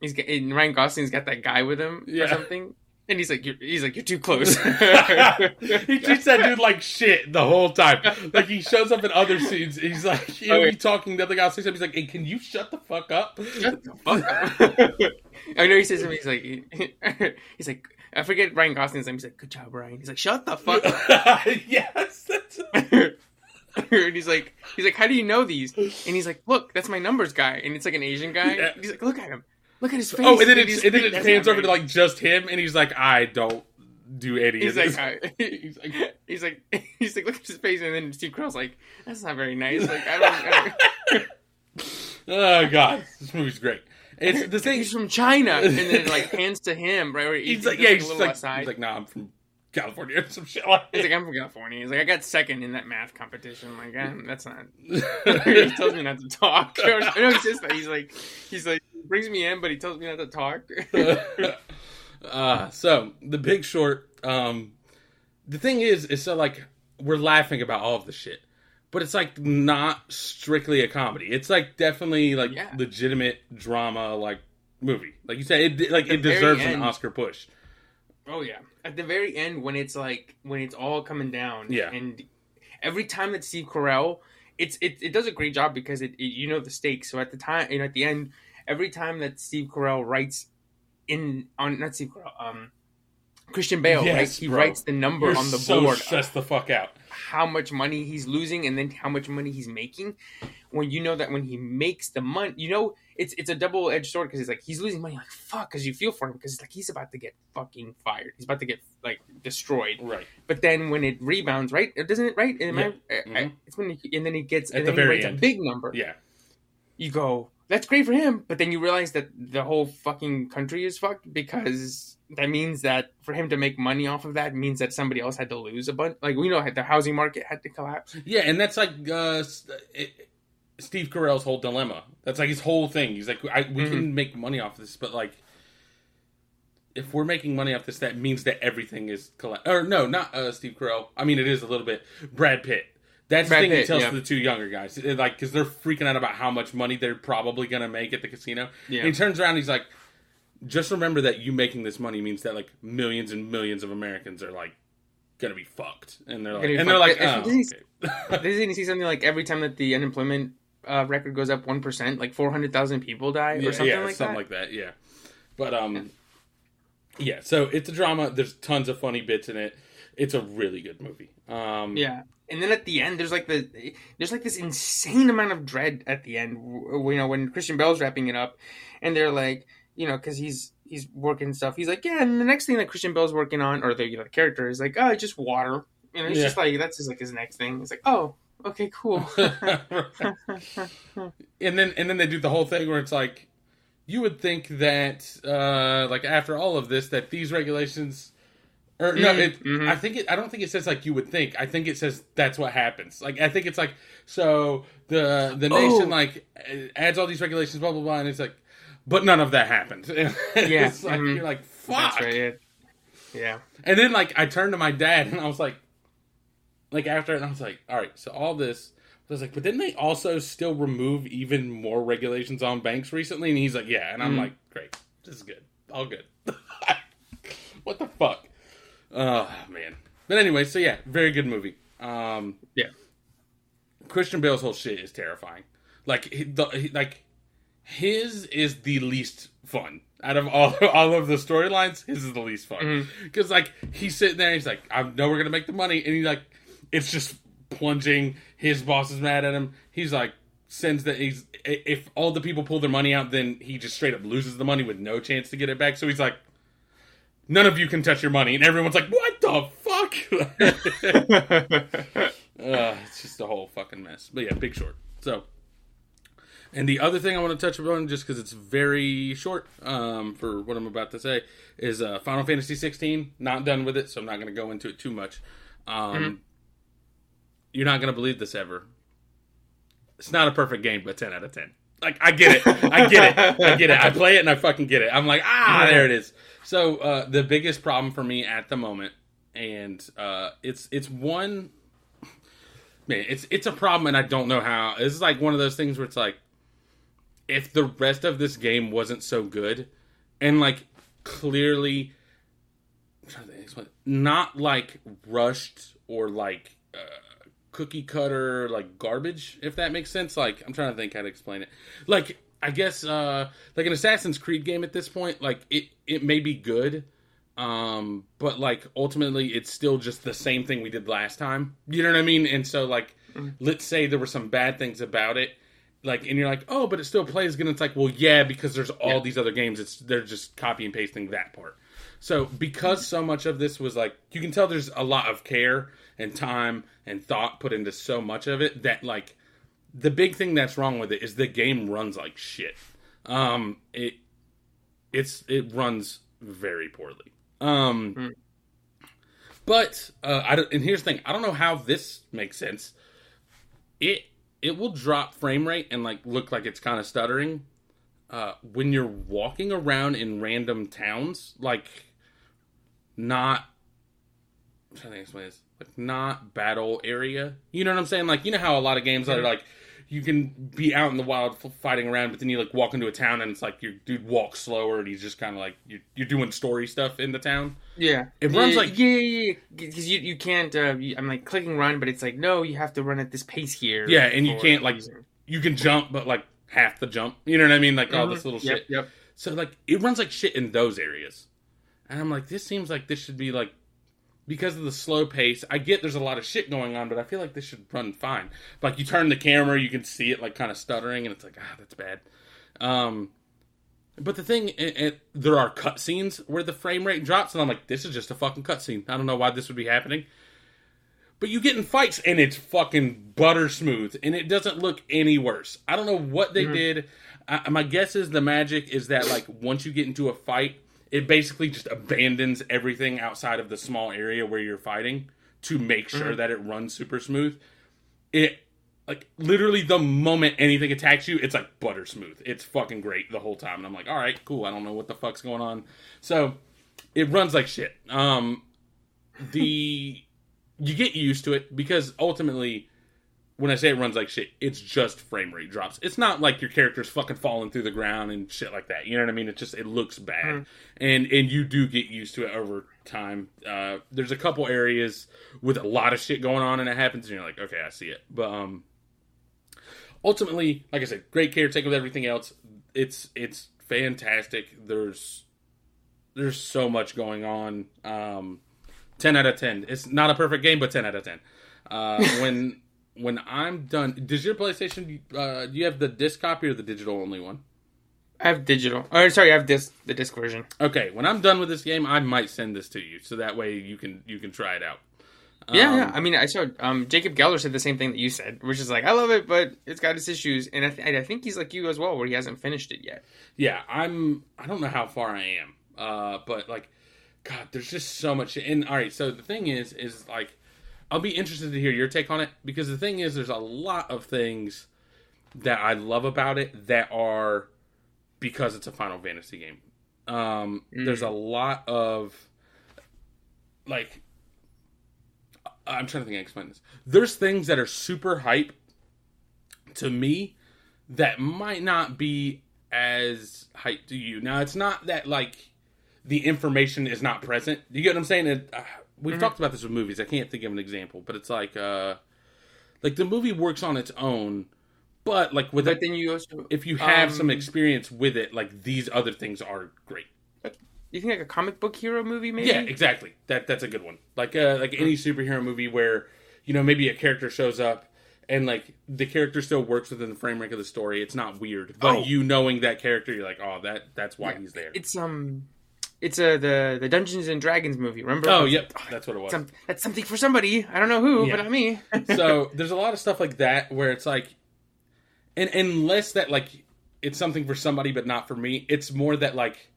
he's got, and Ryan Gosling's got that guy with him Yeah. or something, and he's like you're, he's like you're too close. [LAUGHS] he treats that dude like shit the whole time. Like he shows up in other scenes. He's like, he'll Okay. Oh, be talking. The other guy something. He's like, "Hey, can you shut the fuck up?" Shut the fuck up. [LAUGHS] I know he says something. He's like, [LAUGHS] he's like, I forget Ryan Gosling's name. He's like, good job, Ryan. He's like, shut the fuck up. yes. And he's like, he's like, how do you know these? And he's like, look, that's my numbers guy. And it's like an Asian guy. Yeah. He's like, look at him. Look at his oh, face. Oh, and then it, he's- and then it pans not over to like just him, and he's like, I don't do any He's of like, this. I- [LAUGHS] he's like, he's like, [LAUGHS] he's like, look at his face, and then Steve Carell's like, that's not very nice. Like, I don't. I don't [LAUGHS] oh god, this movie's great. It's the thing. he's from China, and then it like hands to him, right? Where he- He's he like, yeah, a he's little like, aside. he's like, nah, I'm from California or some shit like He's like, I'm from California. He's like, I got second in that math competition. I'm like, eh, that's not. [LAUGHS] [LAUGHS] he tells me not to talk. Or, [LAUGHS] no, it's just that he's like, he's like, he brings me in, but he tells me not to talk. uh, so the Big Short. Um, the thing is, is so like we're laughing about all of the shit, but it's like not strictly a comedy. It's like definitely like Yeah. legitimate drama, like movie. Like you said, it like The it deserves an Oscar push. oh yeah, at the very end when it's like when it's all coming down. Yeah. and every time that Steve Carell, it's it, it does a great job because it, it you know the stakes. So at the time, you know, at the end, every time that Steve Carell writes in on not Steve Carell, um. Christian Bale, Yes, right? He bro. writes the number You're on the so board stressed the fuck out. how much money he's losing and then how much money he's making when you know that when he makes the money you know it's it's a double-edged sword because it's like he's losing money like fuck because you feel for him because it's like he's about to get fucking fired he's about to get like destroyed Right. but then when it rebounds right doesn't it right I- Yeah. I- I- Mhm. it's when he, and then he gets At and the then he very writes end. a big number Yeah. you go that's great for him but then you realize that the whole fucking country is fucked because that means that for him to make money off of that means that somebody else had to lose a bunch like we know the housing market had to collapse Yeah, and that's like uh, it, Steve Carell's whole dilemma. That's like his whole thing. He's like, I, we Mm-hmm. can make money off this, but like, if we're making money off this, that means that everything is collapse. Or no, not uh, Steve Carell. I mean, it is a little bit. Brad Pitt. That's Brad the thing he tells yeah. to the two younger guys, It- like, because they're freaking out about how much money they're probably gonna make at the casino. Yeah. And he turns around, and he's like, just remember that you making this money means that like millions and millions of Americans are like gonna be fucked, and they're like, and they're like, oh, okay. Didn't you see something like every time that the unemployment uh, record goes up one percent, like four hundred thousand people die or yeah, something yeah, like something that? like that. Yeah, but um, yeah. So it's a drama. There's tons of funny bits in it. It's a really good movie. Um, yeah, and then at the end, there's like the there's like this insane amount of dread at the end. You know, when Christian Bale's wrapping it up, and they're like, you know, because he's he's working stuff. He's like, yeah, and the next thing that Christian Bale's working on, or the you know the character is like, oh, just water. You know, it's Yeah. just like that's just like his next thing. It's like, oh, okay, cool. [LAUGHS] [LAUGHS] and then and then they do the whole thing where it's like, you would think that uh, like after all of this that these regulations. Or no, Mhm, it, mhm. I think it. I don't think it says like you would think. I think it says that's what happens. Like I think it's like so the the Oh. nation like adds all these regulations, blah blah blah, and it's like, but none of that happened. [LAUGHS] Yeah, it's like mhm. you're like fuck. Right. Yeah. And then like I turned to my dad and I was like, like after it, and I was like, all right, so all this. I was like, but didn't they also still remove even more regulations on banks recently? And he's like, yeah. And I'm Mhm. like, great, this is good, all good. [LAUGHS] what the fuck? Oh man. But anyway, so yeah, very good movie. Um, Yeah. Christian Bale's whole shit is terrifying. Like, he, the, he, like his is the least fun out of all [LAUGHS] all of the storylines. His is the least fun because like he's sitting there, he's like, I know we're gonna make the money, and he like, it's just plunging. His boss is mad at him. He's like, sends that he's if all the people pull their money out, then he just straight up loses the money with no chance to get it back. So he's like, none of you can touch your money, and everyone's like, what the fuck? [LAUGHS] Uh, it's just a whole fucking mess. But yeah, Big Short. So, and the other thing I want to touch upon, just because it's very short um, for what I'm about to say, is uh, Final Fantasy 16. Not done with it, so I'm not going to go into it too much. Um, You're not going to believe this ever. It's not a perfect game, but 10 out of 10. Like I get it, I get it, I get it. I [LAUGHS] play it and I fucking get it. I'm like, ah, there it is. So uh, the biggest problem for me at the moment, and uh, it's it's one man, it's it's a problem, and I don't know how. It's like one of those things where it's like, if the rest of this game wasn't so good, and like clearly, not like rushed or like uh, cookie cutter like garbage, if that makes sense. Like I'm trying to think how to explain it. Like I guess uh like an Assassin's Creed game at this point, like it it may be good um but like ultimately it's still just the same thing we did last time. You know what i mean? And so like let's say there were some bad things about it like and you're like oh but it still plays good. And it's like well yeah because there's all Yeah. these other games. It's they're just copy and pasting that part. So because so much of this was like you can tell there's a lot of care and time and thought put into so much of it that like the big thing that's wrong with it is the game runs like shit. Um it it's it runs very poorly. Um Mm. but uh i don't and here's the thing i don't know how this makes sense. It it will drop frame rate and like look like it's kind of stuttering uh when you're walking around in random towns like not I'm trying to explain this like not battle area. You know what i'm saying? Like you know how a lot of games are like you can be out in the wild f- fighting around but then you like walk into a town and it's like your dude walks slower and he's just kind of like you're, you're doing story stuff in the town Yeah, It runs yeah, like- yeah, yeah, because you you can't. Uh, you, I'm like clicking run, but it's like no, you have to run at this pace here. Yeah, and you can't, like, you can jump but like half the jump you know what i mean like all Mhm. this little Yep, shit Yep. So like it runs like shit in those areas. And I'm like, this seems like this should be like because of the slow pace. I get there's a lot of shit going on, but I feel like this should run fine. Like you turn the camera, you can see it like kind of stuttering, and it's like, ah, that's bad. Um, but the thing, it, it, there are cutscenes where the frame rate drops, and I'm like, this is just a fucking cutscene. I don't know why this would be happening. But you get in fights and it's fucking butter smooth, and it doesn't look any worse. I don't know what they Mhm. did. I, my guess is the magic is that like once you get into a fight, it basically just abandons everything outside of the small area where you're fighting to make sure Mhm. that it runs super smooth. It like literally the moment anything attacks you, it's like butter smooth. It's fucking great the whole time, and I'm like, all right, cool. I don't know what the fuck's going on. So it runs like shit. Um, the [LAUGHS] you get used to it because ultimately when I say it runs like shit, it's just frame rate drops. It's not like your character's fucking falling through the ground and shit like that. You know what I mean? It just it looks bad, Mhm. and and you do get used to it over time. Uh, there's a couple areas with a lot of shit going on, and it happens, and you're like, okay, I see it. But um, ultimately, like I said, great caretaker with everything else. It's it's fantastic. There's there's so much going on. Um, ten out of ten. It's not a perfect game, but ten out of ten. Uh, when [LAUGHS] when I'm done, does your PlayStation? Uh, do you have the disc copy or the digital only one? I have digital. Or sorry, I have disc the disc version. Okay, when I'm done with this game, I might send this to you, so that way you can you can try it out. Yeah, Um, yeah. I mean, I saw um, Jacob Geller said the same thing that you said, which is like, I love it, but it's got its issues, and I, th- I think he's like you as well, where he hasn't finished it yet. yeah. I'm. I don't know how far I am, uh, but like, God, there's just so much. And all right, so the thing is, is like, I'll be interested to hear your take on it because the thing is, there's a lot of things that I love about it that are because it's a Final Fantasy game. Um, Mm. There's a lot of like I'm trying to think how to explain this. There's things that are super hype to me that might not be as hype to you. Now it's not that like the information is not present. You get what I'm saying? It, uh, we've Mhm. talked about this with movies. I can't think of an example, but it's like uh like the movie works on its own, but like with But then you also, if you have um, some experience with it, like these other things are great. you think like a comic book hero movie, maybe? Yeah, exactly. That that's a good one. Like uh, like any superhero movie where you know maybe a character shows up and like the character still works within the framework of the story. It's not weird, but Oh. you knowing that character, you're like, oh, that that's why Yeah. he's there. It's um, it's uh, the the Dungeons and Dragons movie. Remember? oh, yep, that's what it was. Some, that's something for somebody. I don't know who, Yeah. but not me. [LAUGHS] so there's a lot of stuff like that where it's like, and unless that like it's something for somebody but not for me, it's more that like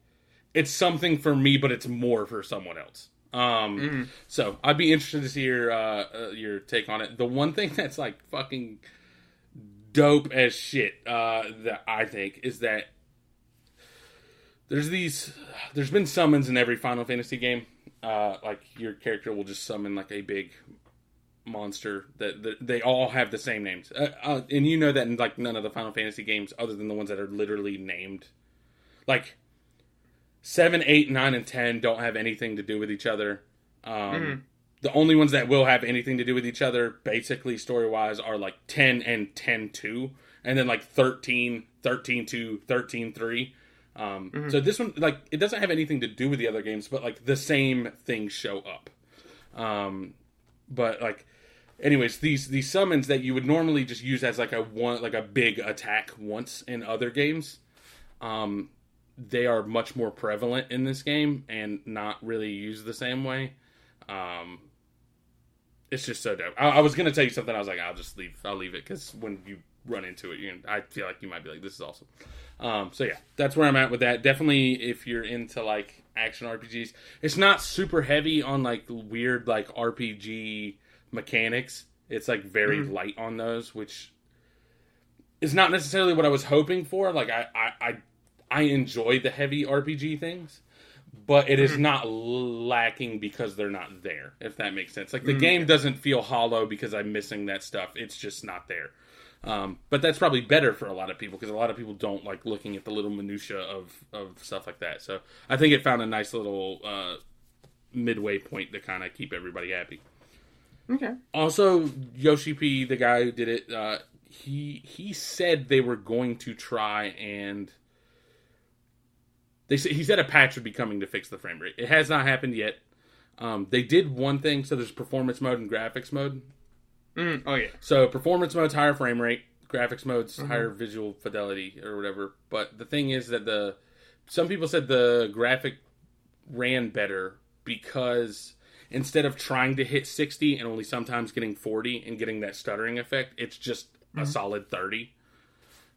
it's something for me but it's more for someone else. Um, Mhm. so I'd be interested to see your uh, uh, your take on it. The one thing [LAUGHS] that's like fucking dope as shit uh, that I think is that there's these there's been summons in every Final Fantasy game. Uh, like your character will just summon like a big monster that, that they all have the same names, uh, uh, and you know that in like none of the Final Fantasy games, other than the ones that are literally named, like seven, eight, nine, and ten don't have anything to do with each other. Um, Mhm. The only ones that will have anything to do with each other, basically story wise, are like ten and 10 2, and then like 13, 13 2, 13 3. Um, Mhm. So this one, like, it doesn't have anything to do with the other games, but like the same things show up. Um, but like anyways, these these summons that you would normally just use as like a one like a big attack once in other games, um, they are much more prevalent in this game and not really used the same way. Um, it's just so dope. I, I was gonna tell you something. I was like, I'll just leave. I'll leave it because when you run into it, you I feel like you might be like, this is awesome. Um, so yeah, that's where I'm at with that. Definitely, if you're into like action RPGs, it's not super heavy on like weird like RPG mechanics. It's like very mm. light on those, which is not necessarily what I was hoping for. Like I I I, I enjoy the heavy RPG things, but it is mm-hmm. not lacking because they're not there. If that makes sense. Like the mm game doesn't feel hollow because I'm missing that stuff. It's just not there. Um, but that's probably better for a lot of people because a lot of people don't like looking at the little minutia of of stuff like that. So I think it found a nice little uh, midway point to kind of keep everybody happy. Okay. Also, Yoshi P, the guy who did it, uh, he he said they were going to try and they said he said a patch would be coming to fix the frame rate. It has not happened yet. Um, they did one thing, so there's performance mode and graphics mode. Mm, oh yeah. So performance mode's higher frame rate, graphics mode's mm-hmm. higher visual fidelity or whatever. But the thing is that the some people said the graphic ran better because instead of trying to hit 60 and only sometimes getting 40 and getting that stuttering effect, it's just mm-hmm. a solid 30.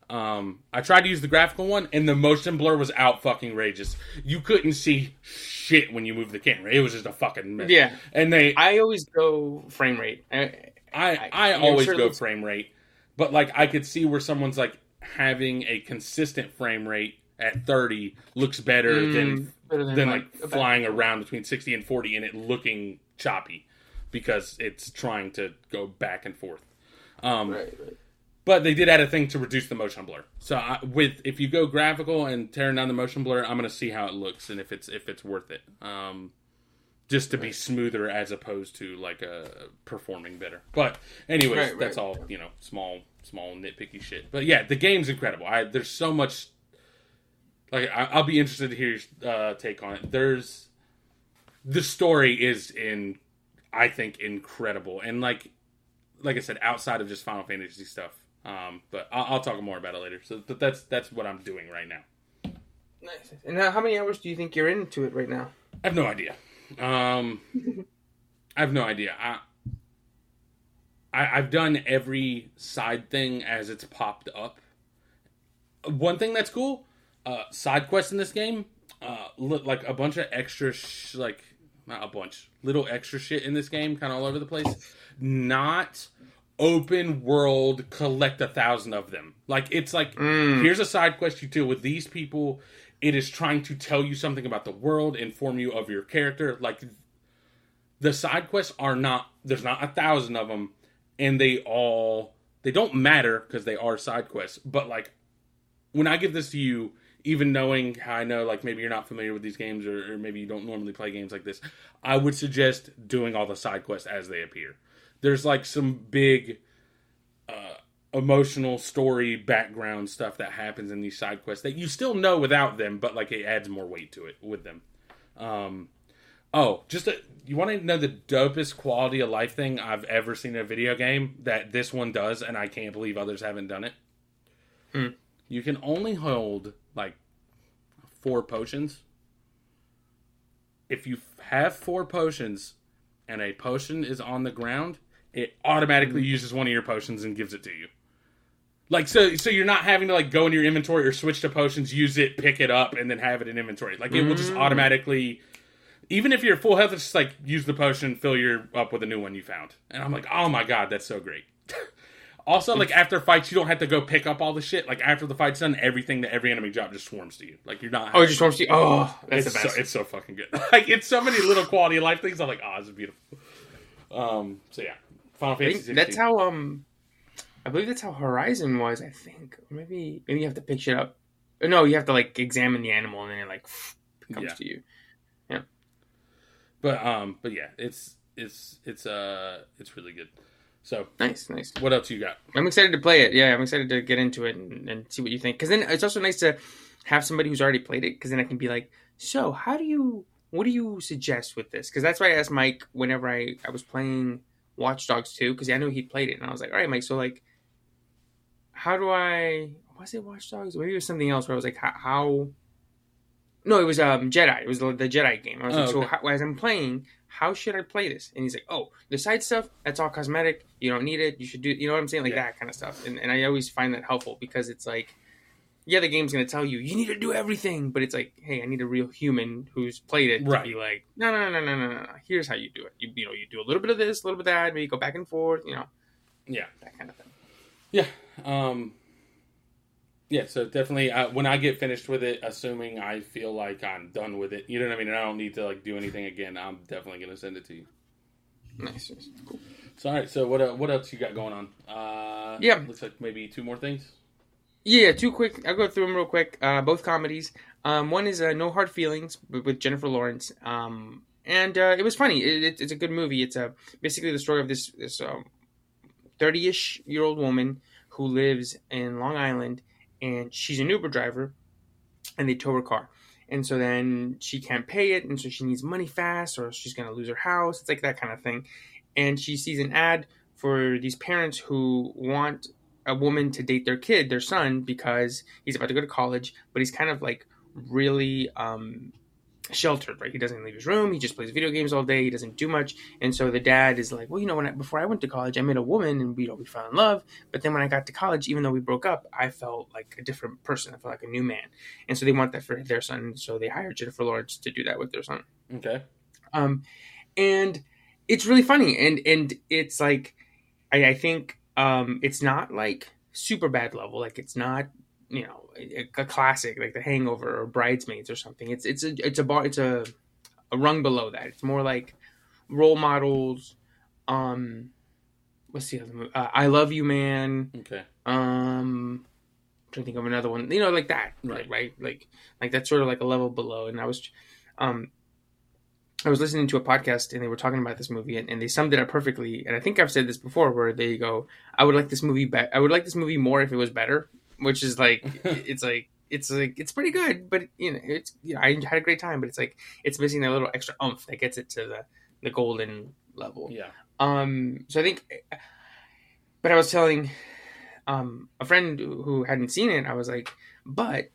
Um, I tried to use the graphical one, and the motion blur was out fucking rageous. You couldn't see shit when you moved the camera. It was just a fucking mess. Yeah, and they. I always go frame rate. I I I, I always sure go frame rate, but like I could see where someone's like having a consistent frame rate at 30 looks better mm, than better than, than, like, like flying around between 60 and 40 and it looking choppy because it's trying to go back and forth. Um, right, right. But they did add a thing to reduce the motion blur. So I, with if you go graphical and tearing down the motion blur, I'm gonna see how it looks and if it's if it's worth it. Um, just to right. be smoother as opposed to like a uh, performing better. But anyways, right, that's all you know, small small nitpicky shit. But yeah, the game's incredible. I there's so much. Like I, will be interested to hear your uh, take on it. There's the story is in, I think, incredible, and like like I said, outside of just Final Fantasy stuff, um, but I'll, I'll, talk more about it later. So but that's that's what I'm doing right now. Nice. And how many hours do you think you're into it right now? I have no idea. Um, I have no idea. I, I I've done every side thing as it's popped up. One thing that's cool, uh, side quests in this game, uh, like a bunch of extra, sh- like not a bunch, little extra shit in this game, kind of all over the place. Not open world collect a thousand of them like it's like mm. here's a side quest you deal with these people it is trying to tell you something about the world inform you of your character. Like the side quests are not there's not a thousand of them and they all they don't matter because they are side quests. But like when i give this to you even knowing how i know like maybe you're not familiar with these games or, or maybe you don't normally play games like this i would suggest doing all the side quests as they appear. There's like some big uh, emotional story background stuff that happens in these side quests that you still know without them, but like it adds more weight to it with them. Um, oh, just a, you want to know the dopest quality of life thing I've ever seen in a video game that this one does, and I can't believe others haven't done it. Mm. You can only hold like four potions. If you have four potions and a potion is on the ground, it automatically mm-hmm. uses one of your potions and gives it to you. Like so, so you're not having to like go in your inventory or switch to potions, use it, pick it up, and then have it in inventory. Like it will just mm. automatically, even if you're full health, it's just like use the potion, fill your up with a new one you found. And I'm like, oh my god, that's so great. [LAUGHS] also, like after fights, you don't have to go pick up all the shit. Like after the fight's done, everything that every enemy drop just swarms to you. Like you're not. Oh, it just swarms to you. Oh, that's it's the best. So, it's so fucking good. [LAUGHS] like it's so many little quality of life things. I'm like, oh, it's beautiful. Um. So yeah, Final Fantasy. That's how um, I believe that's how Horizon was. I think, maybe maybe you have to pick it up. No, you have to like examine the animal and then it like [SNIFFS] comes yeah. to you. Yeah. But um, but yeah, it's it's it's uh it's really good. So nice, nice. What else you got? I'm excited to play it. Yeah, I'm excited to get into it and, and see what you think. Because then it's also nice to have somebody who's already played it. Because then I can be like, so how do you? What do you suggest with this? Because that's why I asked Mike whenever I I was playing Watch Dogs 2 because I knew he played it, and I was like, all right, Mike, so like, how do I? Was it Watch Dogs? Maybe it was something else where I was like, how? how... No, it was um Jedi. It was the, the Jedi game. I was Oh, like, so okay. how, as I'm playing, how should I play this? And he's like, oh, the side stuff, that's all cosmetic. You don't need it. You should do, you know what I'm saying, like Yeah. that kind of stuff. And and I always find that helpful because it's like, yeah, the game's gonna tell you you need to do everything, but it's like, hey, I need a real human who's played it Right. to be like, no, no, no, no, no, no, no. Here's how you do it. You you know, you do a little bit of this, a little bit of that, maybe go back and forth, you know, Yeah. that kind of thing. Yeah. Um, yeah, so definitely uh, when I get finished with it, assuming I feel like I'm done with it, you know what I mean, and I don't need to like do anything again, I'm definitely gonna send it to you. Nice, nice. cool. So all right, so what uh, what else you got going on? Uh, Yeah. looks like maybe two more things. Yeah, two quick. I'll go through them real quick. Uh, both comedies. Um, one is uh, No Hard Feelings with, Jennifer Lawrence. Um, and uh, it was funny. It, it, it's a good movie. It's a basically the story of this this um, thirty-ish year old woman who lives in Long Island, and she's an Uber driver, and they tow her car. And so then she can't pay it, and so she needs money fast, or she's gonna lose her house. It's like that kind of thing. And she sees an ad for these parents who want a woman to date their kid, their son, because he's about to go to college, but he's kind of like really um, sheltered, right? He doesn't leave his room. He just plays video games all day. He doesn't do much. And so the dad is like, well, you know, when I, before I went to college, I met a woman and we, you know, we fell in love. But then when I got to college, even though we broke up, I felt like a different person. I felt like a new man. And so they want that for their son. So they hired Jennifer Lawrence to do that with their son. Okay. Um, and it's really funny, and and it's like, I, I think um, it's not like super bad level, like it's not you know a, a classic like The Hangover or Bridesmaids or something. It's it's a it's a bar it's a a rung below that. It's more like role models. Um, what's the other movie? Uh, I Love You, Man. Okay. Um, I'm trying to think of another one. You know, like that, Right. right? Right, like like that's sort of like a level below. And I was, um, I was listening to a podcast and they were talking about this movie and, and they summed it up perfectly. And I think I've said this before, where they go, "I would like this movie be- I would like this movie more if it was better," which is like, [LAUGHS] it's like. It's like it's pretty good, but you know it's you know, I had a great time, but it's like it's missing that little extra oomph that gets it to the the golden level. Yeah. Um, so I think, but I was telling um, a friend who hadn't seen it, I was like, but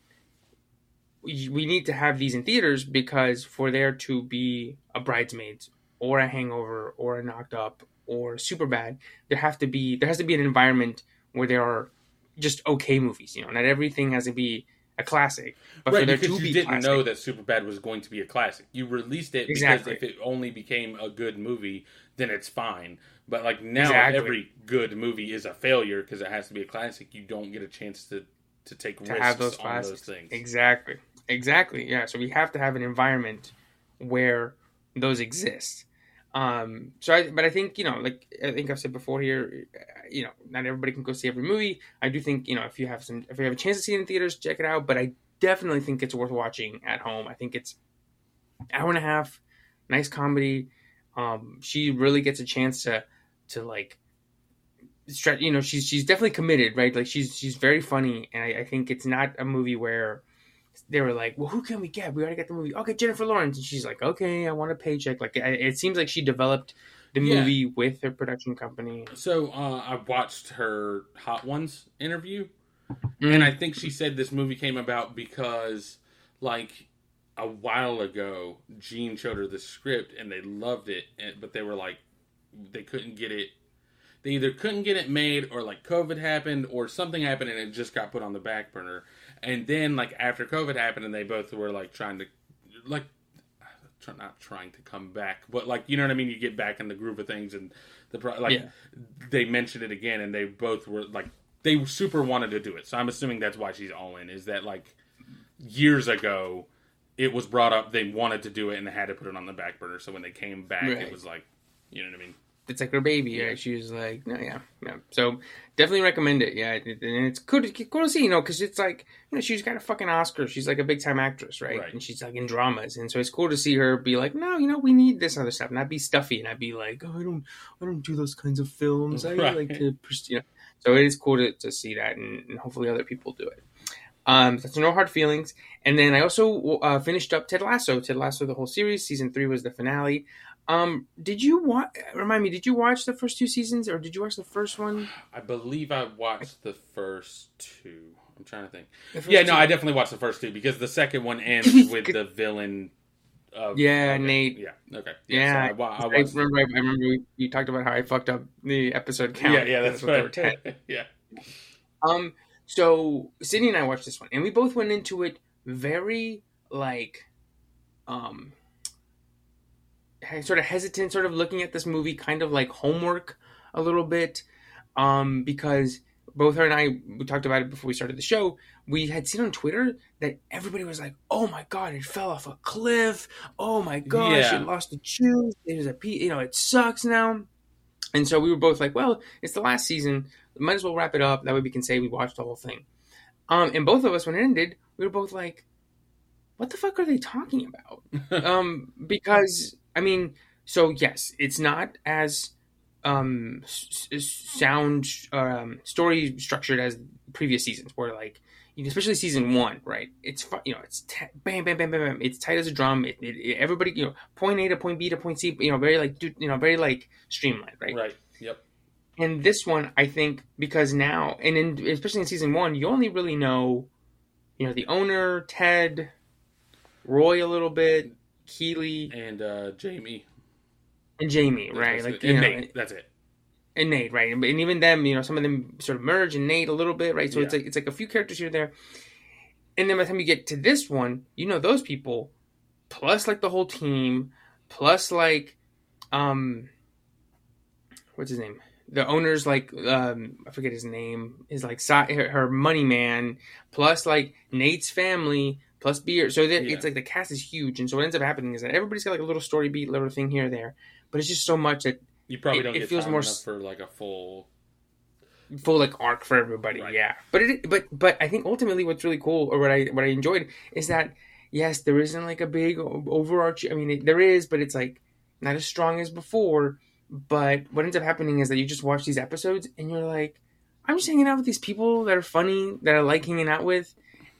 we need to have these in theaters because for there to be a Bridesmaids or a Hangover or a Knocked Up or Super Bad, there have to be there has to be an environment where there are just okay movies. You know, not everything has to be a classic, but for right, there because to you be didn't classic, know that Superbad was going to be a classic. You released it Exactly. because if it only became a good movie, then it's fine. But like now, Exactly. every good movie is a failure because it has to be a classic, you don't get a chance to to take to risks have those on those things. Exactly. Exactly. Yeah. So we have to have an environment where those exist. Um, so I, but I think, you know, like I think I've said before here, uh, you know, not everybody can go see every movie. I do think, you know, if you have some, if you have a chance to see it in theaters, check it out. But I definitely think it's worth watching at home. I think it's hour and a half, nice comedy. Um, she really gets a chance to, to like, stretch, you know, she's, she's definitely committed, right? Like she's, she's very funny. And I, I think it's not a movie where, they were like, "Well, who can we get? We already got the movie. Okay, Jennifer Lawrence." And she's like, "Okay, I want a paycheck." Like, it seems like she developed the Yeah. movie with her production company. So uh, I watched her Hot Ones interview, Mm. and I think she said this movie came about because, like, a while ago, Gene showed her the script and they loved it, and, but they were like, they couldn't get it. They either couldn't get it made, or like COVID happened, or something happened, and it just got put on the back burner. And then, like after COVID happened, and they both were like trying to, like, not trying to come back, but like you know what I mean. You get back in the groove of things, and the pro- like Yeah. they mentioned it again, and they both were like they super wanted to do it. So I'm assuming that's why she's all in. Is that like years ago, it was brought up they wanted to do it, and they had to put it on the back burner. So when they came back, Right. it was like, you know what I mean? It's like her baby, Yeah. right? She was like, "No, yeah, yeah." So definitely recommend it. Yeah, and it's cool, to- cool to see, you know, because it's like, you know, she's got a fucking Oscar. She's like a big time actress, right? Right. And she's like in dramas, and so it's cool to see her be like, "No, you know, we need this other stuff." Not be stuffy, and not be like, "Oh, I don't, I don't do those kinds of films. I Right. like to, you know." So it is cool to, to see that, and, and hopefully other people do it. Um, that's no hard feelings. And then I also uh, finished up Ted Lasso. Ted Lasso, the whole series. Season three was the finale. Um, did you watch? Remind me, did you watch the first two seasons, or did you watch the first one? I believe I watched the first two. I'm trying to think. The first Yeah, no, two? I definitely watched the first two because the second one ends [LAUGHS] with the villain. Of, Yeah, okay. Nate. Yeah. Okay. Yeah, so I, wa- I I, remember. I, I remember we, you talked about how I fucked up the episode count. yeah, yeah, that's what they were right. 10. [LAUGHS] yeah. Um, so Sydney and I watched this one, and we both went into it very like, um, he- sort of hesitant, sort of looking at this movie, kind of like homework a little bit, um, because both her and I we talked about it before we started the show. We had seen on Twitter that everybody was like, "Oh my god, it fell off a cliff! Oh my gosh, Yeah. it lost the juice! There's a pe- you know, it sucks now." And so we were both like, "Well, it's the last season might as well wrap it up. That way we can say we watched the whole thing. Um, and both of us, when it ended, we were both like, "What the fuck are they talking about?" [LAUGHS] um, because I mean, so yes, it's not as um, s- sound um, story structured as previous seasons, where like, especially season one, right? It's you know, it's t- bam, bam, bam, bam, bam. It's tight as a drum. It, it, it- everybody, you know, point A to point B to point C. You know, very like, dude, you know, very like streamlined, right? right. Yep. And this one, I think, because now, and in, especially in season one, you only really know, you know, the owner, Ted, Roy a little bit, Keeley, And uh, Jamie. and Jamie, right? That's Like, and know, Nate. That's it. and Nate, right? And, and even them, you know, some of them sort of merge and Nate a little bit, right? So it's like it's like a few characters here and there. And then by the time you get to this one, you know those people, plus like the whole team, plus like, um, what's his name? The owner's like, um, I forget his name. Is like her, her money man, plus like Nate's family, plus Beard. So Yeah. it's like the cast is huge, and so what ends up happening is that everybody's got like a little story beat, little thing here or there, but it's just so much that You probably It- don't it get feels more s- for like a full. full like arc for everybody. Right. Yeah, but it but but I think ultimately what's really cool or what I what I enjoyed is that yes, there isn't like a big overarching. I mean, it, there is, but it's like not as strong as before. But what ends up happening is that you just watch these episodes and you're like, I'm just hanging out with these people that are funny that I like hanging out with,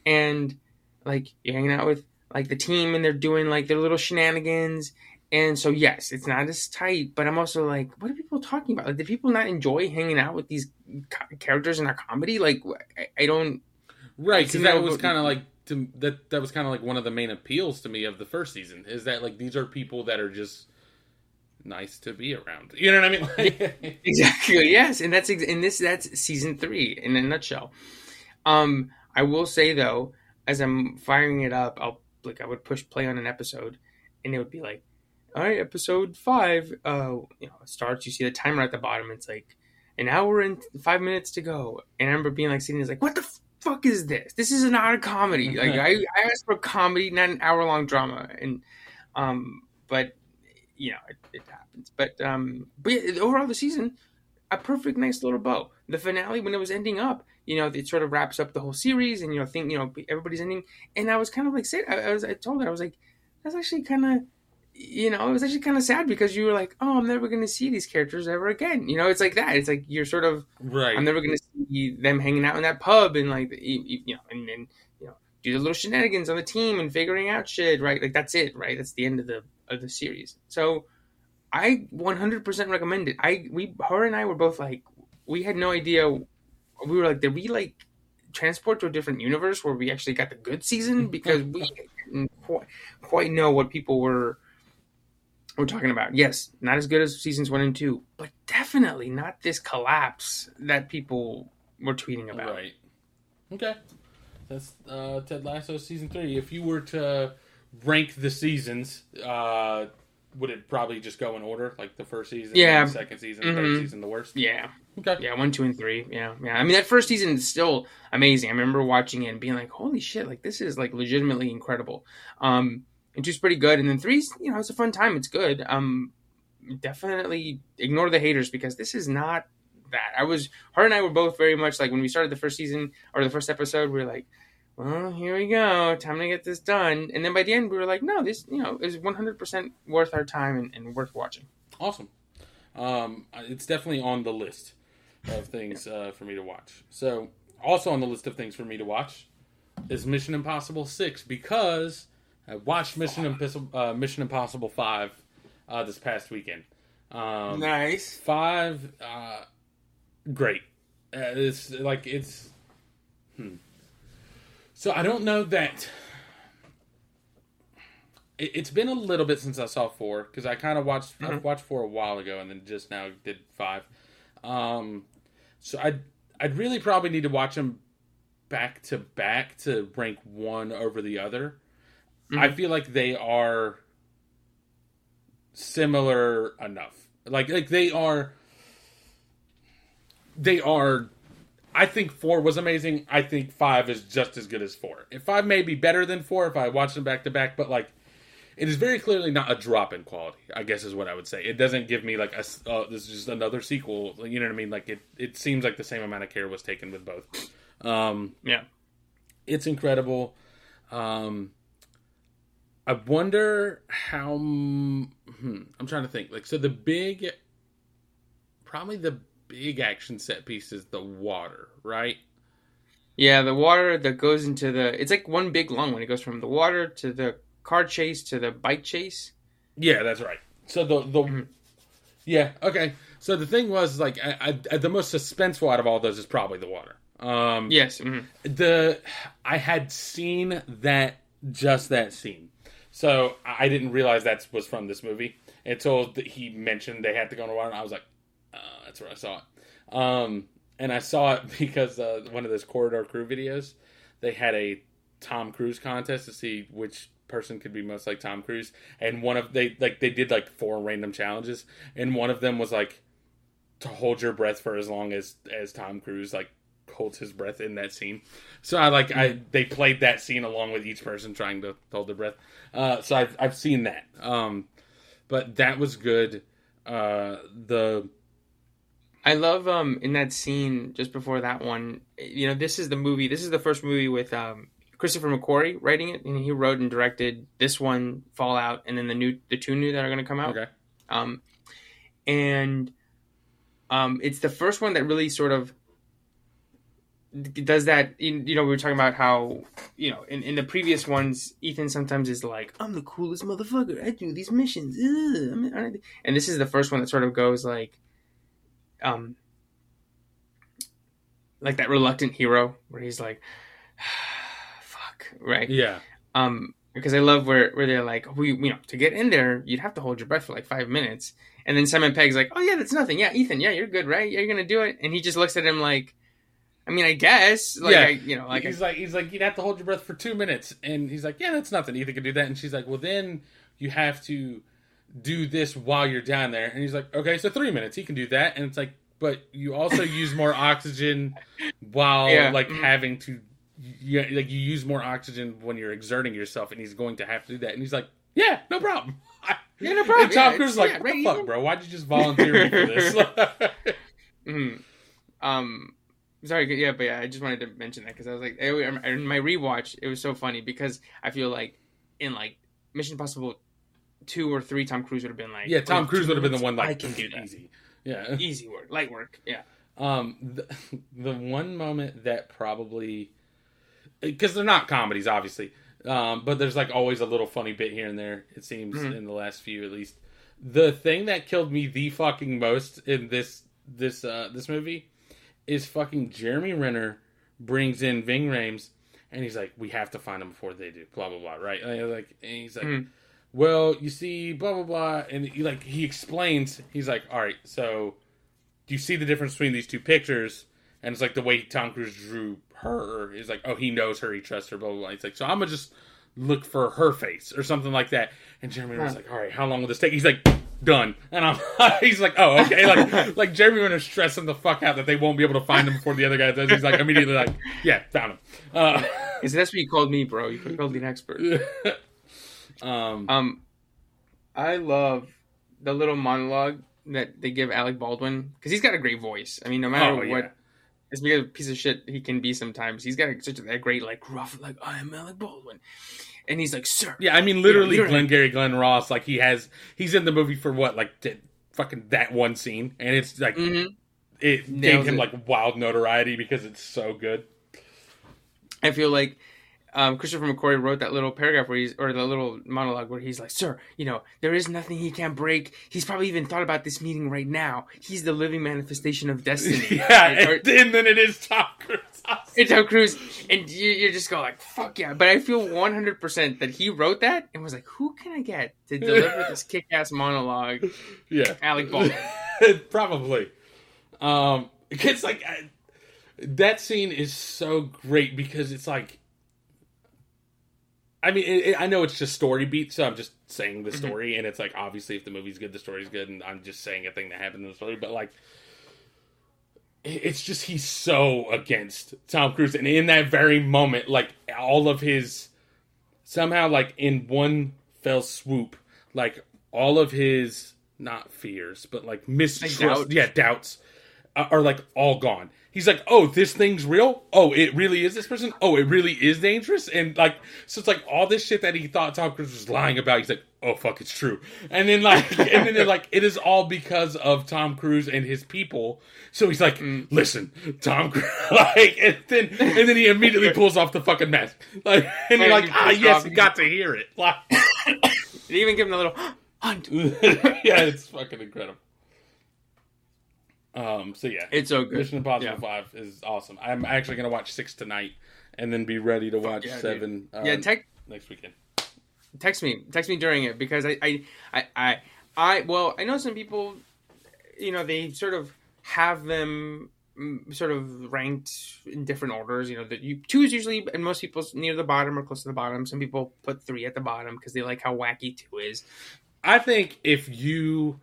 and like you're hanging out with like the team and they're doing like their little shenanigans. And so yes, it's not as tight, but I'm also like, what are people talking about? Like, do people not enjoy hanging out with these characters in our comedy? Like, I, I don't. Right, because that was kind of like to, that. That was kind of like one of the main appeals to me of the first season is that like these are people that are just nice to be around. You know what I mean? Like, Exactly. Yes, and that's ex- and this that's season three in a nutshell. Um, I will say though, as I'm firing it up, I'll like I would push play on an episode, and it would be like, all right, episode five. Uh, you know, starts. You see the timer at the bottom. It's like an hour and five minutes to go. And I remember being like sitting there like, what the fuck is this? This is not a comedy. [LAUGHS] Like I, I asked for comedy, not an hour long drama. And um, but you know, it, it happens. But um, but yeah, overall the season, a perfect, nice little bow. The finale when it was ending up, you know, it sort of wraps up the whole series, and you know, think you know everybody's ending. And I was kind of like, say, I, I was, I told her, I was like, that's actually kind of. You know, it was actually kind of sad because you were like, "Oh, I'm never going to see these characters ever again." You know, it's like that. It's like you're sort of right. I'm never gonna see them hanging out in that pub and like you, you you know and then you know do the little shenanigans on the team and figuring out shit right like that's it right that's the end of the of the series so I 100% recommend it I we her and I were both like we had no idea we were like did we like transport to a different universe where we actually got the good season because we didn't quite, quite know what people were were talking about. Yes, not as good as seasons one and two, but definitely not this collapse that people were tweeting about. Right. Okay. That's uh, Ted Lasso season three. If you were to rank the seasons, uh, would it probably just go in order, like the first season, Yeah. the second season, Mhm. third season, the worst? Yeah, Okay. yeah, one, two, and three. Yeah, yeah. I mean, that first season is still amazing. I remember watching it and being like, "Holy shit! Like this is like legitimately incredible." Um, and two's pretty good, and then three's, you know, it's a fun time. It's good. Um, definitely ignore the haters because this is not that. I was her and I were both very much like when we started the first season or the first episode, we were like, well, here we go, time to get this done. And then by the end, we were like, no, this, you know, is 100% worth our time and, and worth watching. Awesome. Um, it's definitely on the list of things uh, for me to watch. So, also on the list of things for me to watch is Mission Impossible Six because I watched Mission Impossible uh, Mission Impossible Five uh, this past weekend. Um, nice. Five, uh, great. Uh, it's like it's. Hmm. So I don't know that. It, it's been a little bit since I saw four because I kind of watched I Mhm. watched four a while ago and then just now did five. Um, so I would I'd really probably need to watch them back to back to rank one over the other. I Mhm. feel like they are similar enough. Like like they are they are I think four was amazing. I think five is just as good as four. If five may be better than four if I watch them back to back, but like it is very clearly not a drop in quality. I guess is what I would say. It doesn't give me like a uh, this is just another sequel. You know what I mean? Like it it seems like the same amount of care was taken with both. Um, Yeah. it's incredible. Um, I wonder how. Hmm, I'm trying to think. Like, so the big, probably the big action set piece is the water, right? Yeah, the water that goes into the it's like one big long one. it goes from the water to the car chase to the bike chase. Yeah, that's right. So the the Mhm. yeah okay. So the thing was like I, I, the most suspenseful out of all those is probably the water. Um, Yes. mhm. the I had seen that just that scene, so I didn't realize that was from this movie until he mentioned they had to go on the water, and I was like, uh, "That's where I saw it." Um, and I saw it [LAUGHS] because uh, one of those corridor crew videos, they had a Tom Cruise contest to see which person could be most like Tom Cruise, and one of they like they did like four random challenges, and one of them was like to hold your breath for as long as as Tom Cruise like holds his breath in that scene. So I like I they played that scene along with each person trying to hold their breath. Uh, so I've I've seen that. Um, but that was good. Uh, the I love um in that scene just before that one. You know, this is the movie. This is the first movie with um Christopher McQuarrie writing it, and he wrote and directed this one, Fallout, and then the new the two new that are going to come out. okay. Um, and um, it's the first one that really sort of does that. You know, we were talking about how you know in, in the previous ones, Ethan sometimes is like, "I'm the coolest motherfucker. I do these missions," Ugh, and this is the first one that sort of goes like, um, like that reluctant hero where he's like, [SIGHS] "Fuck," right? Yeah. um because I love where where they're like we you know to get in there you'd have to hold your breath for like five minutes and then Simon Pegg's like oh yeah that's nothing yeah Ethan yeah you're good right you're gonna do it and he just looks at him like I mean I guess like Yeah. I, you know like he's like he's like you'd have to hold your breath for two minutes, and he's like, yeah, that's nothing. Ethan can do that, and she's like, well, then you have to do this while you're down there, and he's like, okay, so three minutes, he can do that, and it's like, but you also [LAUGHS] use more oxygen while Yeah. like Mhm. having to, you, like you use more oxygen when you're exerting yourself, and he's going to have to do that, and he's like, yeah, no problem. [LAUGHS] Yeah, no problem. And Tom Yeah, Cruise like, yeah, what right, the fuck, Ethan?" bro? Why'd you just volunteer me for this? [LAUGHS] mhm. um sorry yeah but yeah I just wanted to mention that because I was like in my rewatch it was so funny because I feel like in like Mission Impossible two or three Tom Cruise would have been like yeah, Tom "Oh, Cruise would have been the one like I can do that easy. Yeah. [LAUGHS] easy work light work yeah Um, the, [LAUGHS] the one moment that probably because they're not comedies, obviously, um, but there's like always a little funny bit here and there. It seems Mhm. in the last few, at least. The thing that killed me the fucking most in this this uh, this movie is fucking Jeremy Renner brings in Ving Rhames, and he's like, "We have to find him before they do." Blah blah blah. Right? And he's like, and he's like, Mhm. "Well, you see, blah blah blah," and he, like he explains. He's like, "All right, so." do you see the difference between these two pictures? And it's like the way Tom Cruise drew her is like, oh, he knows her, he trusts her, blah blah blah. He's like, so I'm gonna just look for her face or something like that. And Jeremy was like, all right, how long will this take? He's like, done. And I'm, [LAUGHS] he's like, oh, okay. Like, [LAUGHS] like Jeremy Renner's stressing the fuck out that they won't be able to find him before the other guy does. He's like immediately like, yeah, found him. Uh, [LAUGHS] Because that's what you called me, bro. You called me an expert. Um, Um, I love the little monologue that they give Alec Baldwin because he's got a great voice. I mean, no matter oh, yeah. what, as big a piece of shit he can be sometimes, he's got a, such a great like rough like I am Alec Baldwin, and he's like, sir, Yeah, I mean, literally, literally. Glengarry, Glen Ross, like he has, he's in the movie for what, like, t- fucking that one scene, and it's like Mhm. it Nails gave him it. like wild notoriety because it's so good. I feel like um, Christopher McQuarrie wrote that little paragraph where he's, or the little monologue where he's like, "Sir, you know, there is nothing he can't break. He's probably even thought about this meeting right now. He's the living manifestation of destiny." [LAUGHS] yeah, And- or- and, then it is Tom Cruise. [LAUGHS] it's Tom Cruise, and you, you just go like, "Fuck yeah!" But I feel one hundred percent that he wrote that and was like, "Who can I get to [LAUGHS] deliver this kick-ass monologue?" yeah, Alec Baldwin. probably. Um, it's like I, that scene is so great because it's like. I mean, it, it- I know it's just story beats, so I'm just saying the Mm-hmm. story, and it's like obviously if the movie's good, the story's good, and I'm just saying a thing that happened in the story. But like, it's just he's so against Tom Cruise, and in that very moment, like all of his somehow, like in one fell swoop, like all of his not fears, but like mistrust, doubts. yeah, doubts are, are like all gone. He's like, oh, this thing's real. Oh, it really is this person. Oh, it really is dangerous. And like, so it's like all this shit that he thought Tom Cruise was lying about. He's like, oh fuck, it's true. And then like, [LAUGHS] and then they're like, it is all because of Tom Cruise and his people. So he's like, listen, Tom Cruise, [LAUGHS] like, and then and then he immediately [LAUGHS] pulls off the fucking mask, like, and you're like, ah, yes, you got to hear it. Like, They even give him the little hunt. yeah, it's fucking incredible. Um. So yeah, It's so good. Mission Impossible Yeah. Five is awesome. I'm actually gonna watch six tonight, and then be ready to watch yeah, seven. Uh, Yeah, tech, next weekend. text me, text me during it because I, I, I, I, I, well, I know some people, you know, they sort of have them mm, sort of ranked in different orders. You know, that you two is usually, and most people's near the bottom or close to the bottom. Some people put three at the bottom because they like how wacky two is. I think if you,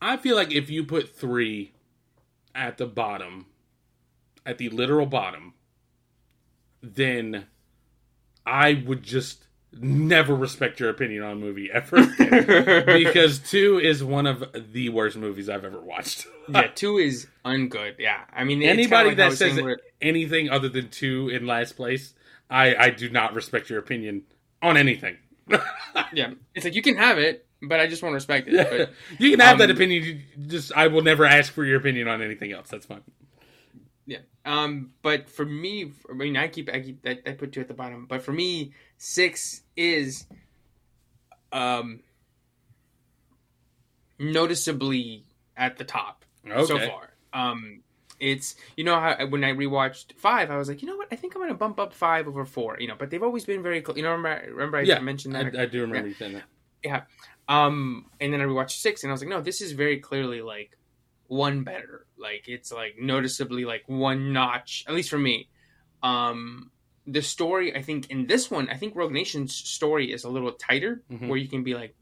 I feel like if you put three at the bottom, at the literal bottom, then I would just never respect your opinion on a movie ever. [LAUGHS] because two is one of the worst movies I've ever watched. yeah, two is ungood. Yeah, I mean, Anybody like that says anything other than two in last place, I, I do not respect your opinion on anything. [LAUGHS] yeah, it's like you can have it, but I just won't respect it. But, [LAUGHS] you can have that um, opinion. you Just I will never ask for your opinion on anything else. That's fine. Yeah. Um, but for me, I mean, I keep, I keep, I, I put two at the bottom. But for me, six is, um, noticeably at the top Okay. so far. Um, it's you know how when I rewatched five, I was like, you know what, I think I'm gonna bump up five over four. You know, but they've always been very close. You know, remember, remember I Yeah, mentioned that. I do remember you saying that. Yeah. Um, and then I rewatched six, and I was like, no, this is very clearly like one better. Like it's like noticeably like one notch, at least for me. Um, the story, I think, in this one, I think Rogue Nation's story is a little tighter, Mhm. where you can be like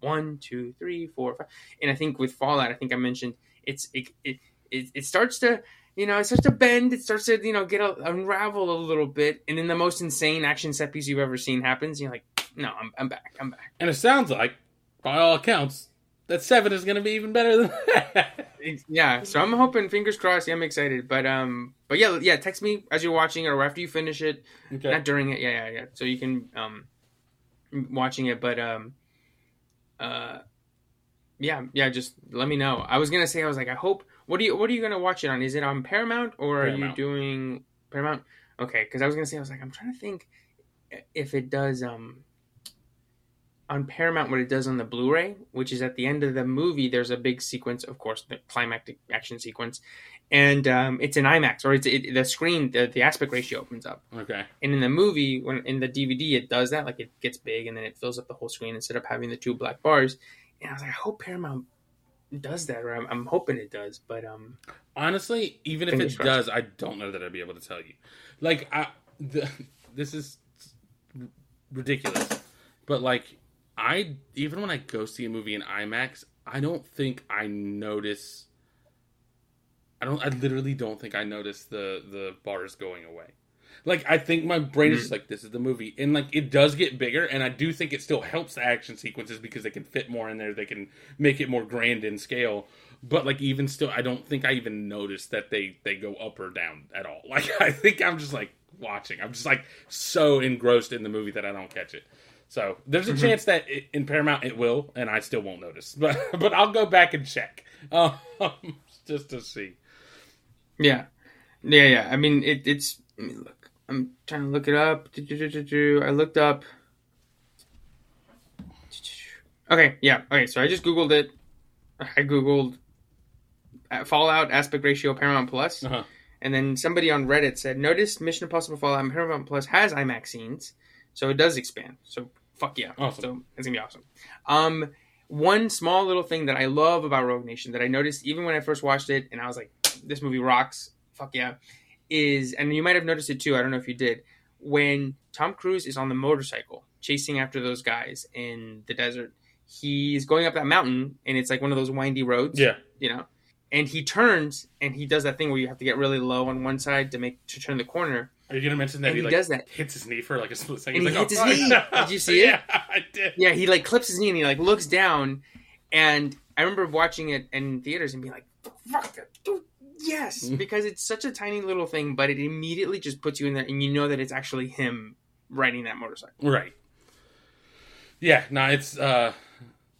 one, two, three, four, five. And I think with Fallout, I think I mentioned it's it it it, it starts to. You know, it starts to bend. It starts to, you know, get a, unravel a little bit, and then the most insane action set piece you've ever seen happens. And you're like, no, I'm, I'm back. I'm back. And it sounds like, by all accounts, that seven is going to be even better than [LAUGHS] that. yeah so i'm hoping fingers crossed yeah i'm excited but um but yeah yeah text me as you're watching it or after you finish it. Okay. not during it yeah yeah yeah so you can um watching it but um uh yeah yeah just let me know. I was gonna say i was like i hope what are you what are you gonna watch it on? Is it on paramount or are you doing paramount? Okay because i was gonna say i was like i'm trying to think if it does um on Paramount what it does on the Blu-ray, which is at the end of the movie. There's a big sequence, of course, the climactic action sequence, and um, it's in IMAX or it's it, the screen, the, the aspect ratio opens up. okay. And in the movie, when in the DVD, it does that, like it gets big and then it fills up the whole screen instead of having the two black bars. And I was like, I hope Paramount does that, or I'm, I'm hoping it does. But um, Honestly, even if it does, I don't know that I'd be able to tell you. Like, I, the, [LAUGHS] this is ridiculous, but like, I even when I go see a movie in IMAX, I don't think I notice. I don't. I literally don't think I notice the the bars going away. Like I think my brain is mm-hmm. like this is the movie, and like it does get bigger, and I do think it still helps the action sequences because they can fit more in there. They can make it more grand in scale. But like even still, I don't think I even notice that they they go up or down at all. [LAUGHS] Like I think I'm just like watching. I'm just like so engrossed in the movie that I don't catch it. So there's a chance that it, in Paramount it will, and I still won't notice. [LAUGHS] But but I'll go back and check [LAUGHS] um, just to see. yeah, yeah, yeah. I mean, it, it's I mean, look. I'm trying to look it up. I looked up. Okay, yeah. Okay, so I just googled it. I googled uh, Fallout aspect ratio Paramount Plus, Uh-huh. and then somebody on Reddit said, "Notice Mission Impossible Fallout Paramount Plus has IMAX scenes, so it does expand. So fuck yeah, Awesome. so it's gonna be awesome." Um, one small little thing that I love about Rogue Nation that I noticed even when I first watched it, and I was like, "This movie rocks." Fuck yeah, is and you might have noticed it too. I don't know if you did when Tom Cruise is on the motorcycle chasing after those guys in the desert. He's going up that mountain, and it's like one of those windy roads Yeah. you know and he turns and he does that thing where you have to get really low on one side to make to turn the corner Are you gonna mention that and he, he like does that hits his knee for like a split second? And He's he like, hits "Oh, his fuck." knee. Did you see it? [LAUGHS] Yeah, I did. yeah he like clips his knee and he like looks down and i remember watching it in theaters and being like fuck dude yes Mhm. because it's such a tiny little thing but it immediately just puts you in there and you know that it's actually him riding that motorcycle Right. Yeah. No, it's uh,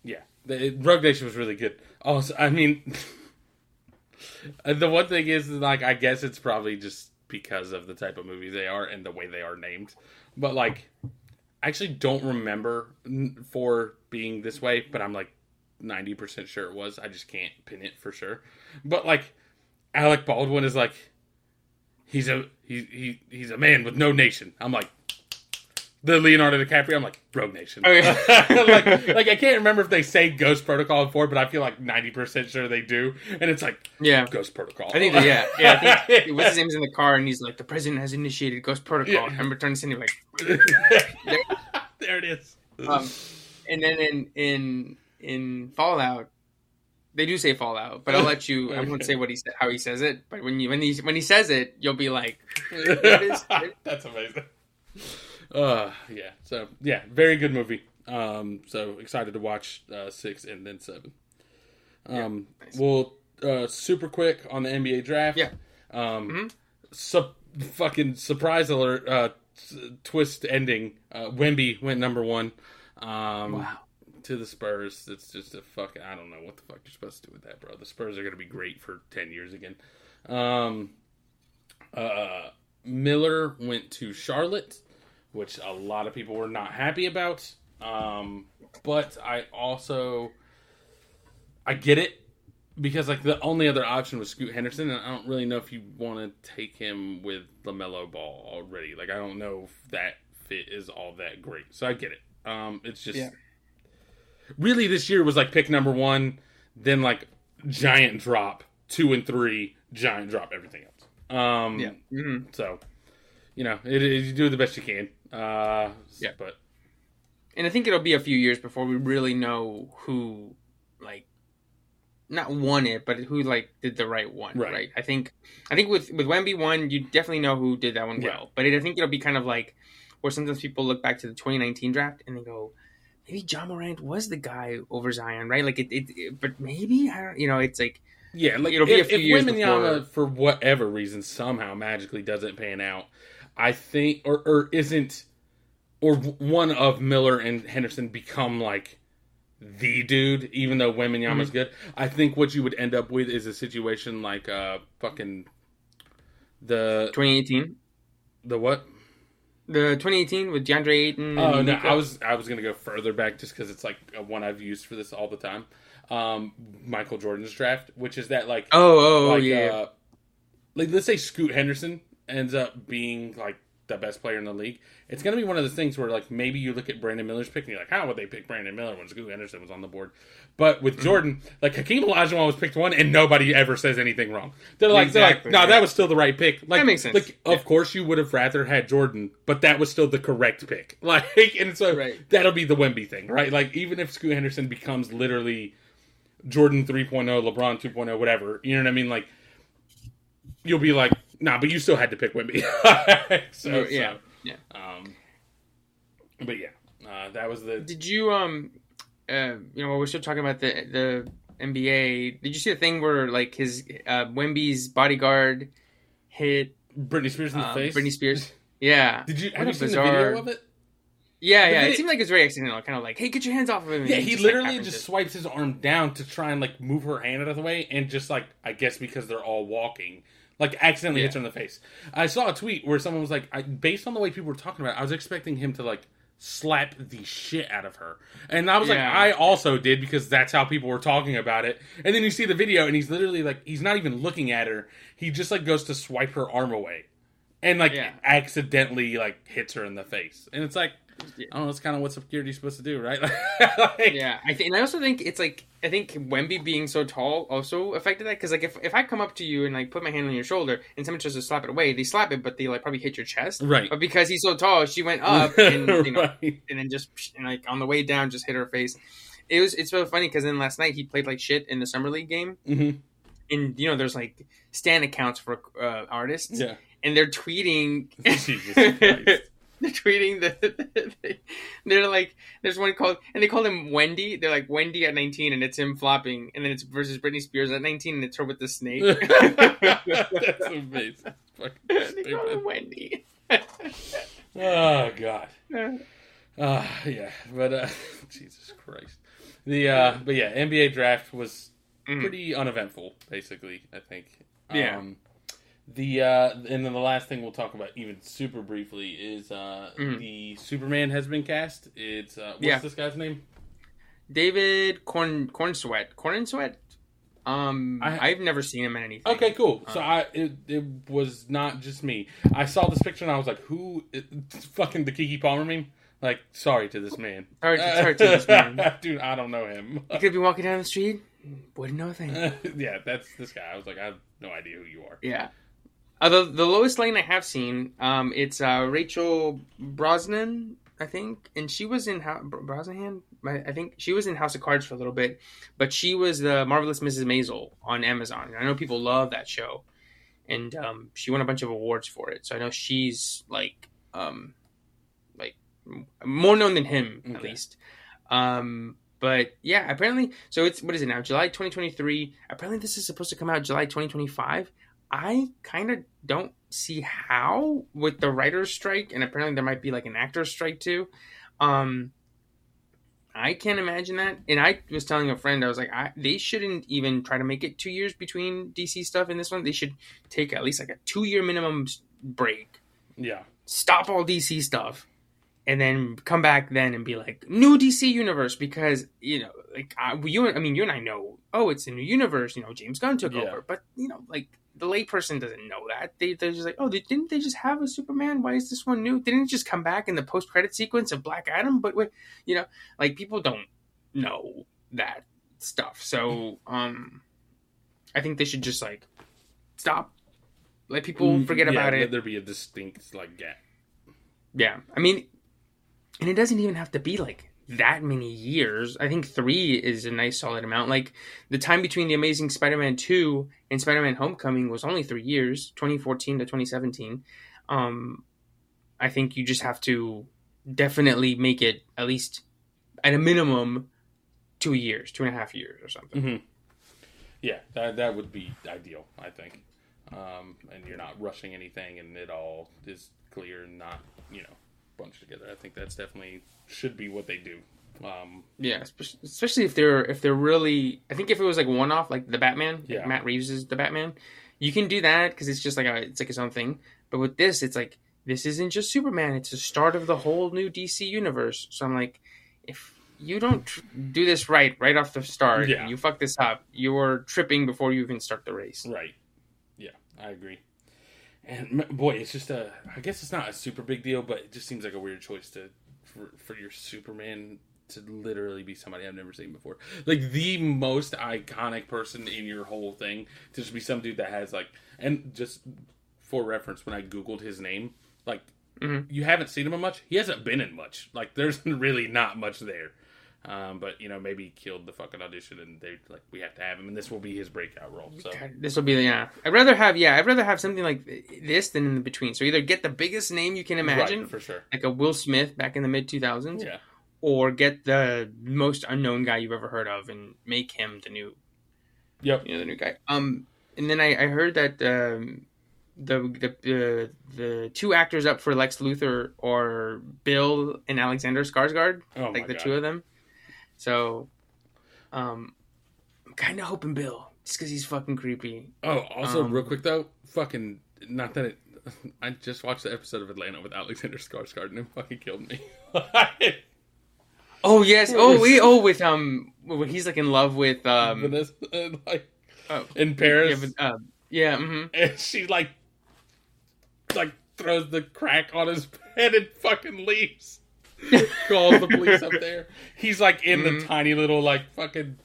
yeah. The it, Rogue Nation was really good. Also, I mean, [LAUGHS] the one thing is like I guess it's probably just because of the type of movies they are and the way they are named, but like I actually don't remember for being this way, but I'm like ninety percent sure it was. I just can't pin it for sure. But like Alec Baldwin is like he's a he, he he's a man with no nation. I'm like the Leonardo DiCaprio. I'm like Rogue Nation. Oh, yeah. [LAUGHS] like like I can't remember if they say Ghost Protocol before, but I feel like ninety percent sure they do, and it's like yeah Ghost Protocol. I think yeah, yeah. I think [LAUGHS] what's his name's in the car, and he's like, "The president has initiated Ghost Protocol." Yeah. I remember turning to him like, [LAUGHS] there it is. Um, and then in in in Fallout, they do say Fallout, but I'll let you. I won't say what he said, how he says it. But when you when he when he says it, you'll be like, is. That's amazing. Uh, yeah. So yeah, very good movie. Um, so excited to watch uh, six and then seven. Um, nice. we'll uh, super quick on the NBA draft. Yeah. Um, Mhm. sup- fucking surprise alert. Uh, s- twist ending. Uh, Wemby went number one. Um, Wow. To the Spurs. It's just a fucking. I don't know what the fuck you're supposed to do with that, bro. The Spurs are gonna be great for ten years again. Um, uh, Miller went to Charlotte, which a lot of people were not happy about. Um, but I also I get it because like the only other option was Scoot Henderson, and I don't really know if you want to take him with Lamelo Ball already. Like I don't know if that fit is all that great. So I get it. Um, it's just Yeah. really this year was like pick number one, then like giant drop two and three, giant drop everything else. Um, Yeah. hmm so, you know, it, it, you do the best you can. Uh, Yeah. But And I think it'll be a few years before we really know who, like, not won it, but who like did the right one, Right. right? I think, I think with with Wemby one, you definitely know who did that one Yeah. well. But it, I think it'll be kind of like where sometimes people look back to the 2019 draft and they go, maybe Ja Morant was the guy over Zion, right? Like it, it, it but maybe I don't, you know, it's like yeah, like It'll be a few if years before- for whatever reason, somehow magically doesn't pan out, I think, or, or isn't, or one of Miller and Henderson become like the dude, even though Wembanyama's Mm-hmm. good. I think what you would end up with is a situation like uh fucking the 2018, the what? the 2018 with DeAndre Ayton. Oh and no, Luka. I was I was gonna go further back just because it's like one I've used for this all the time. Um, Michael Jordan's draft, which is that like Oh, oh, oh like yeah. uh, like let's say Scoot Henderson ends up being like the best player in the league. It's gonna be one of the things where like maybe you look at Brandon Miller's pick and you're like, how would they pick Brandon Miller when Scoot Henderson was on the board? But Mm-hmm. with Jordan, like Hakeem Olajuwon was picked one, and nobody ever says anything wrong. They're like, Exactly, they're like, no, yeah. that was still the right pick. Like, That makes sense. Like, of course you would have rather had Jordan, but that was still the correct pick. [LAUGHS] Like, and so Right. that'll be the Wemby thing, right? Like, even if Scoot Henderson becomes literally Jordan 3.0, LeBron 2.0, whatever, you know what I mean? Like, you'll be like, nah, but you still had to pick Wemby. [LAUGHS] so, yeah, so, yeah. Um, but yeah, uh, that was the. Did you um, uh, you know, we're still talking about the the NBA, did you see the thing where like his uh, Wemby's bodyguard hit Britney Spears in the um, face. Britney Spears? [LAUGHS] Yeah, Did you have a you seen bizarre- the video of it? yeah, The yeah. video- It seemed like it was very accidental, kind of like, hey, get your hands off of him. Yeah, he just, literally happens just to- swipes his arm down to try and like move her hand out of the way, and just like I guess because they're all walking, like accidentally Yeah. hits her in the face. I saw a tweet where someone was like, I, based on the way people were talking about, it, I was expecting him to like slap the shit out of her, and I was Yeah. like, I also did because that's how people were talking about it. And then you see the video, and he's literally like, he's not even looking at her. He just like goes to swipe her arm away, and like Yeah. accidentally like hits her in the face, and it's like. I don't know. It's kind of what security's supposed to do, right? [LAUGHS] like, Yeah, I think, and I also think it's like I think Wemby being so tall also affected that because like if if I come up to you and like put my hand on your shoulder and someone tries to slap it away, they slap it, but they like probably hit your chest. Right. But because he's so tall, she went up and [LAUGHS] you know, right. and then just and like on the way down, just hit her face. It was it's so funny because then last night he played like shit in the summer league game, hmm and you know there's like stand accounts for uh, artists, Yeah. and they're tweeting. [LAUGHS] [LAUGHS] They're tweeting the. [LAUGHS] They're like, there's one called, and they call him Wendy. They're like Wendy at 19, and it's him flopping, and then it's versus Britney Spears at 19, and it's her with the snake. [LAUGHS] That's amazing. They call him. Wendy. Oh god. Uh, yeah, but uh, Jesus Christ. The uh, but yeah, NBA draft was Mhm. pretty uneventful, basically. I think. Yeah. Um, the uh, and then the last thing we'll talk about, even super briefly, is uh, Mhm. the Superman has been cast. It's uh, what's Yeah. this guy's name? David Corn Corenswet. Corn Sweat. Um, I- have never seen him in anything. Okay, cool. So Uh, I it, it was not just me. I saw this picture and I was like, "Who? It's [LAUGHS] fucking the Keke Palmer meme." Like, sorry to this man. Sorry, sorry to this man. [LAUGHS] Dude, I don't know him. You could be walking down the street, wouldn't know a thing. [LAUGHS] yeah, that's this guy. I was like, I have no idea who you are. Yeah. Uh, the the Lois Lane I have seen, um, it's uh, Rachel Brosnan, I think, and she was in Ho- Br- Brosnahan. I think she was in House of Cards for a little bit, but she was the marvelous Mrs. Maisel on Amazon. I know people love that show, and um, she won a bunch of awards for it. So I know she's like, um, like more known than him at least. Um, but yeah, apparently, so it's what is it now? July 2023. Apparently, this is supposed to come out July 2025. I kind of don't see how with the writer's strike, and apparently there might be like an actor's strike too. Um, I can't imagine that. And I was telling a friend, I was like, I, they shouldn't even try to make it two years between DC stuff and this one. They should take at least like a two year minimum break, Yeah, stop all DC stuff, and then come back then and be like new DC universe because you know, like I, you, I mean, you and I know, oh, it's a new universe. You know, James Gunn took Yeah. over, but you know, like the layperson doesn't know that. They they're just like, oh, they, didn't they just have a Superman? Why is this one new? Didn't it just come back in the post credit sequence of Black Adam? But wait, you know, like people don't know that stuff. So um, I think they should just like stop, let people forget Mm, Yeah, about it. There be a distinct like gap. Yeah, I mean, and it doesn't even have to be like that many years. I think three is a nice solid amount. Like the time between the Amazing Spider-Man two and Spider-Man Homecoming was only three years, 2014 to 2017. Um, I think you just have to definitely make it at least at a minimum two years, two and a half years or something. hmm Yeah, that that would be ideal, I think. Um, and you're not rushing anything, and it all is clear and not you know bunched together. I think that's definitely should be what they do. Um, Yeah, especially, if they're if they're really. I think if it was like one off, like the Batman, like Matt Reeves is the Batman, you can do that because it's just like a it's like its own thing. But with this, it's like this isn't just Superman; it's the start of the whole new DC universe. So I'm like, if you don't tr- do this right right off the start, Yeah. you fuck this up, you're tripping before you even start the race. Right. Yeah, I agree. And boy, it's just a. I guess it's not a super big deal, but it just seems like a weird choice to for, for your Superman to literally be somebody I've never seen before. Like the most iconic person in your whole thing to just be some dude that has like. And just for reference, when I googled his name, like Mhm. you haven't seen him in much. He hasn't been in much. Like there's [LAUGHS] really not much there. Um, but you know, maybe he killed the fucking audition, and they like we have to have him, and this will be his breakout role. So this will be the yeah. I'd rather have yeah. I'd rather have something like this than in the between. So either get the biggest name you can imagine, Right, for sure. like a Will Smith back in the mid two thousands, Yeah. or get the most unknown guy you've ever heard of and make him the new Yep. you know the new guy. Um, and then I, I heard that um, the the uh, the two actors up for Lex Luthor are Bill and Alexander Skarsgård, Oh like the God. two of them. So, um, I'm kind of hoping Bill just because he's fucking creepy. Oh, also, Um, real quick though, fucking not that it. [LAUGHS] I just watched the episode of Atlanta with Alexander Skarsgård and it fucking killed me. [LAUGHS] Oh yes. Oh we. Oh with um when he's like in love with um Vanessa, [LAUGHS] like oh, in Paris, yeah but, uh, yeah mm-hmm. and she like like throws the crack on his head and fucking leaves. [LAUGHS] Calls the police up there. He's like in the Mhm. tiny little like fucking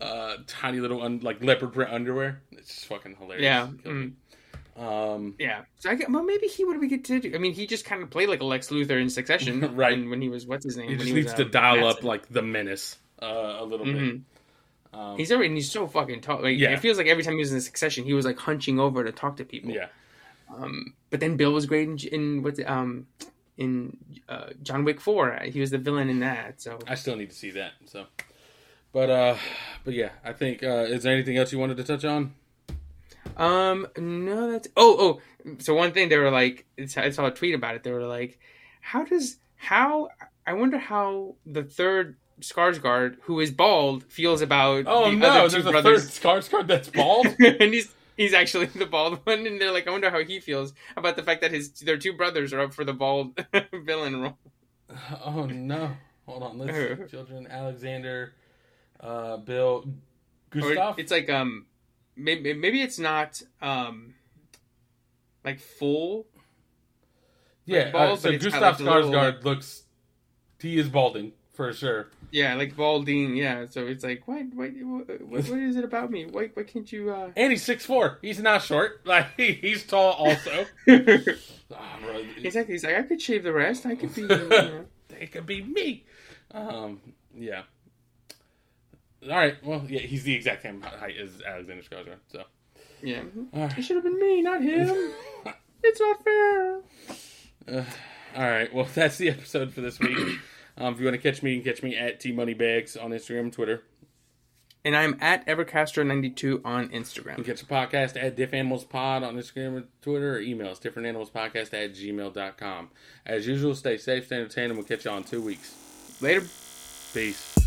uh tiny little un- like leopard print underwear. It's just fucking hilarious. yeah Killed me. mm, Um, yeah. So I get, well maybe he would have get to. do- I mean he just kind of played like a Lex Luthor in Succession, [LAUGHS] Right. When, when he was what's his name? he when just he needs was, to um, dial up like the menace uh, a little Mhm. bit. Um, He's already and he's so fucking tall. Like Yeah. it feels like every time he was in Succession, he was like hunching over to talk to people. yeah, Um, but then Bill was great in, in what's it, um in uh, John Wick Four. He was the villain in that. So I still need to see that. So, but uh, but yeah, I think. Uh, is there anything else you wanted to touch on? um no, that's oh oh. So one thing they were like, I saw a tweet about it. They were like, how does how I wonder how the third Skarsgård, who is bald, feels about Oh the no, other there's two a brothers. third Skarsgård that's bald. [LAUGHS] and he's he's actually [LAUGHS] the bald one, and they're like, I wonder how he feels about the fact that his their two brothers are up for the bald [LAUGHS] villain role. oh no, hold on. Let's [LAUGHS] children. Alexander, uh, Bill, Or Gustav. it's like um, maybe maybe it's not um, like full. yeah, like bald, uh, so Gustav Skarsgård like- looks. He is balding for sure. Yeah, like balding. Yeah, so it's like, what, what, what, what is it about me? Why, why can't you? uh And he's six four. He's not short. [LAUGHS] Like he's tall also. [LAUGHS] Ah, bro, Exactly. He's like, I could shave the rest. I could be. [LAUGHS] You know. it could be me. Um, yeah. All right. Well, yeah, he's the exact same height as Alexander Skarsgård. So, Yeah. all It right. should have been me, not him. it's not fair. Uh, all right. Well, that's the episode for this week. [CLEARS THROAT] Um, if you want to catch me, you can catch me at T Moneybags on Instagram and Twitter. And I'm at Evercaster92 on You can Instagram. catch the podcast at Diff Animals Pod on Instagram and Twitter or email us differentanimalspodcast at gmail.com. As usual, stay safe, stay entertained, and we'll catch you all in two weeks. Later. Peace.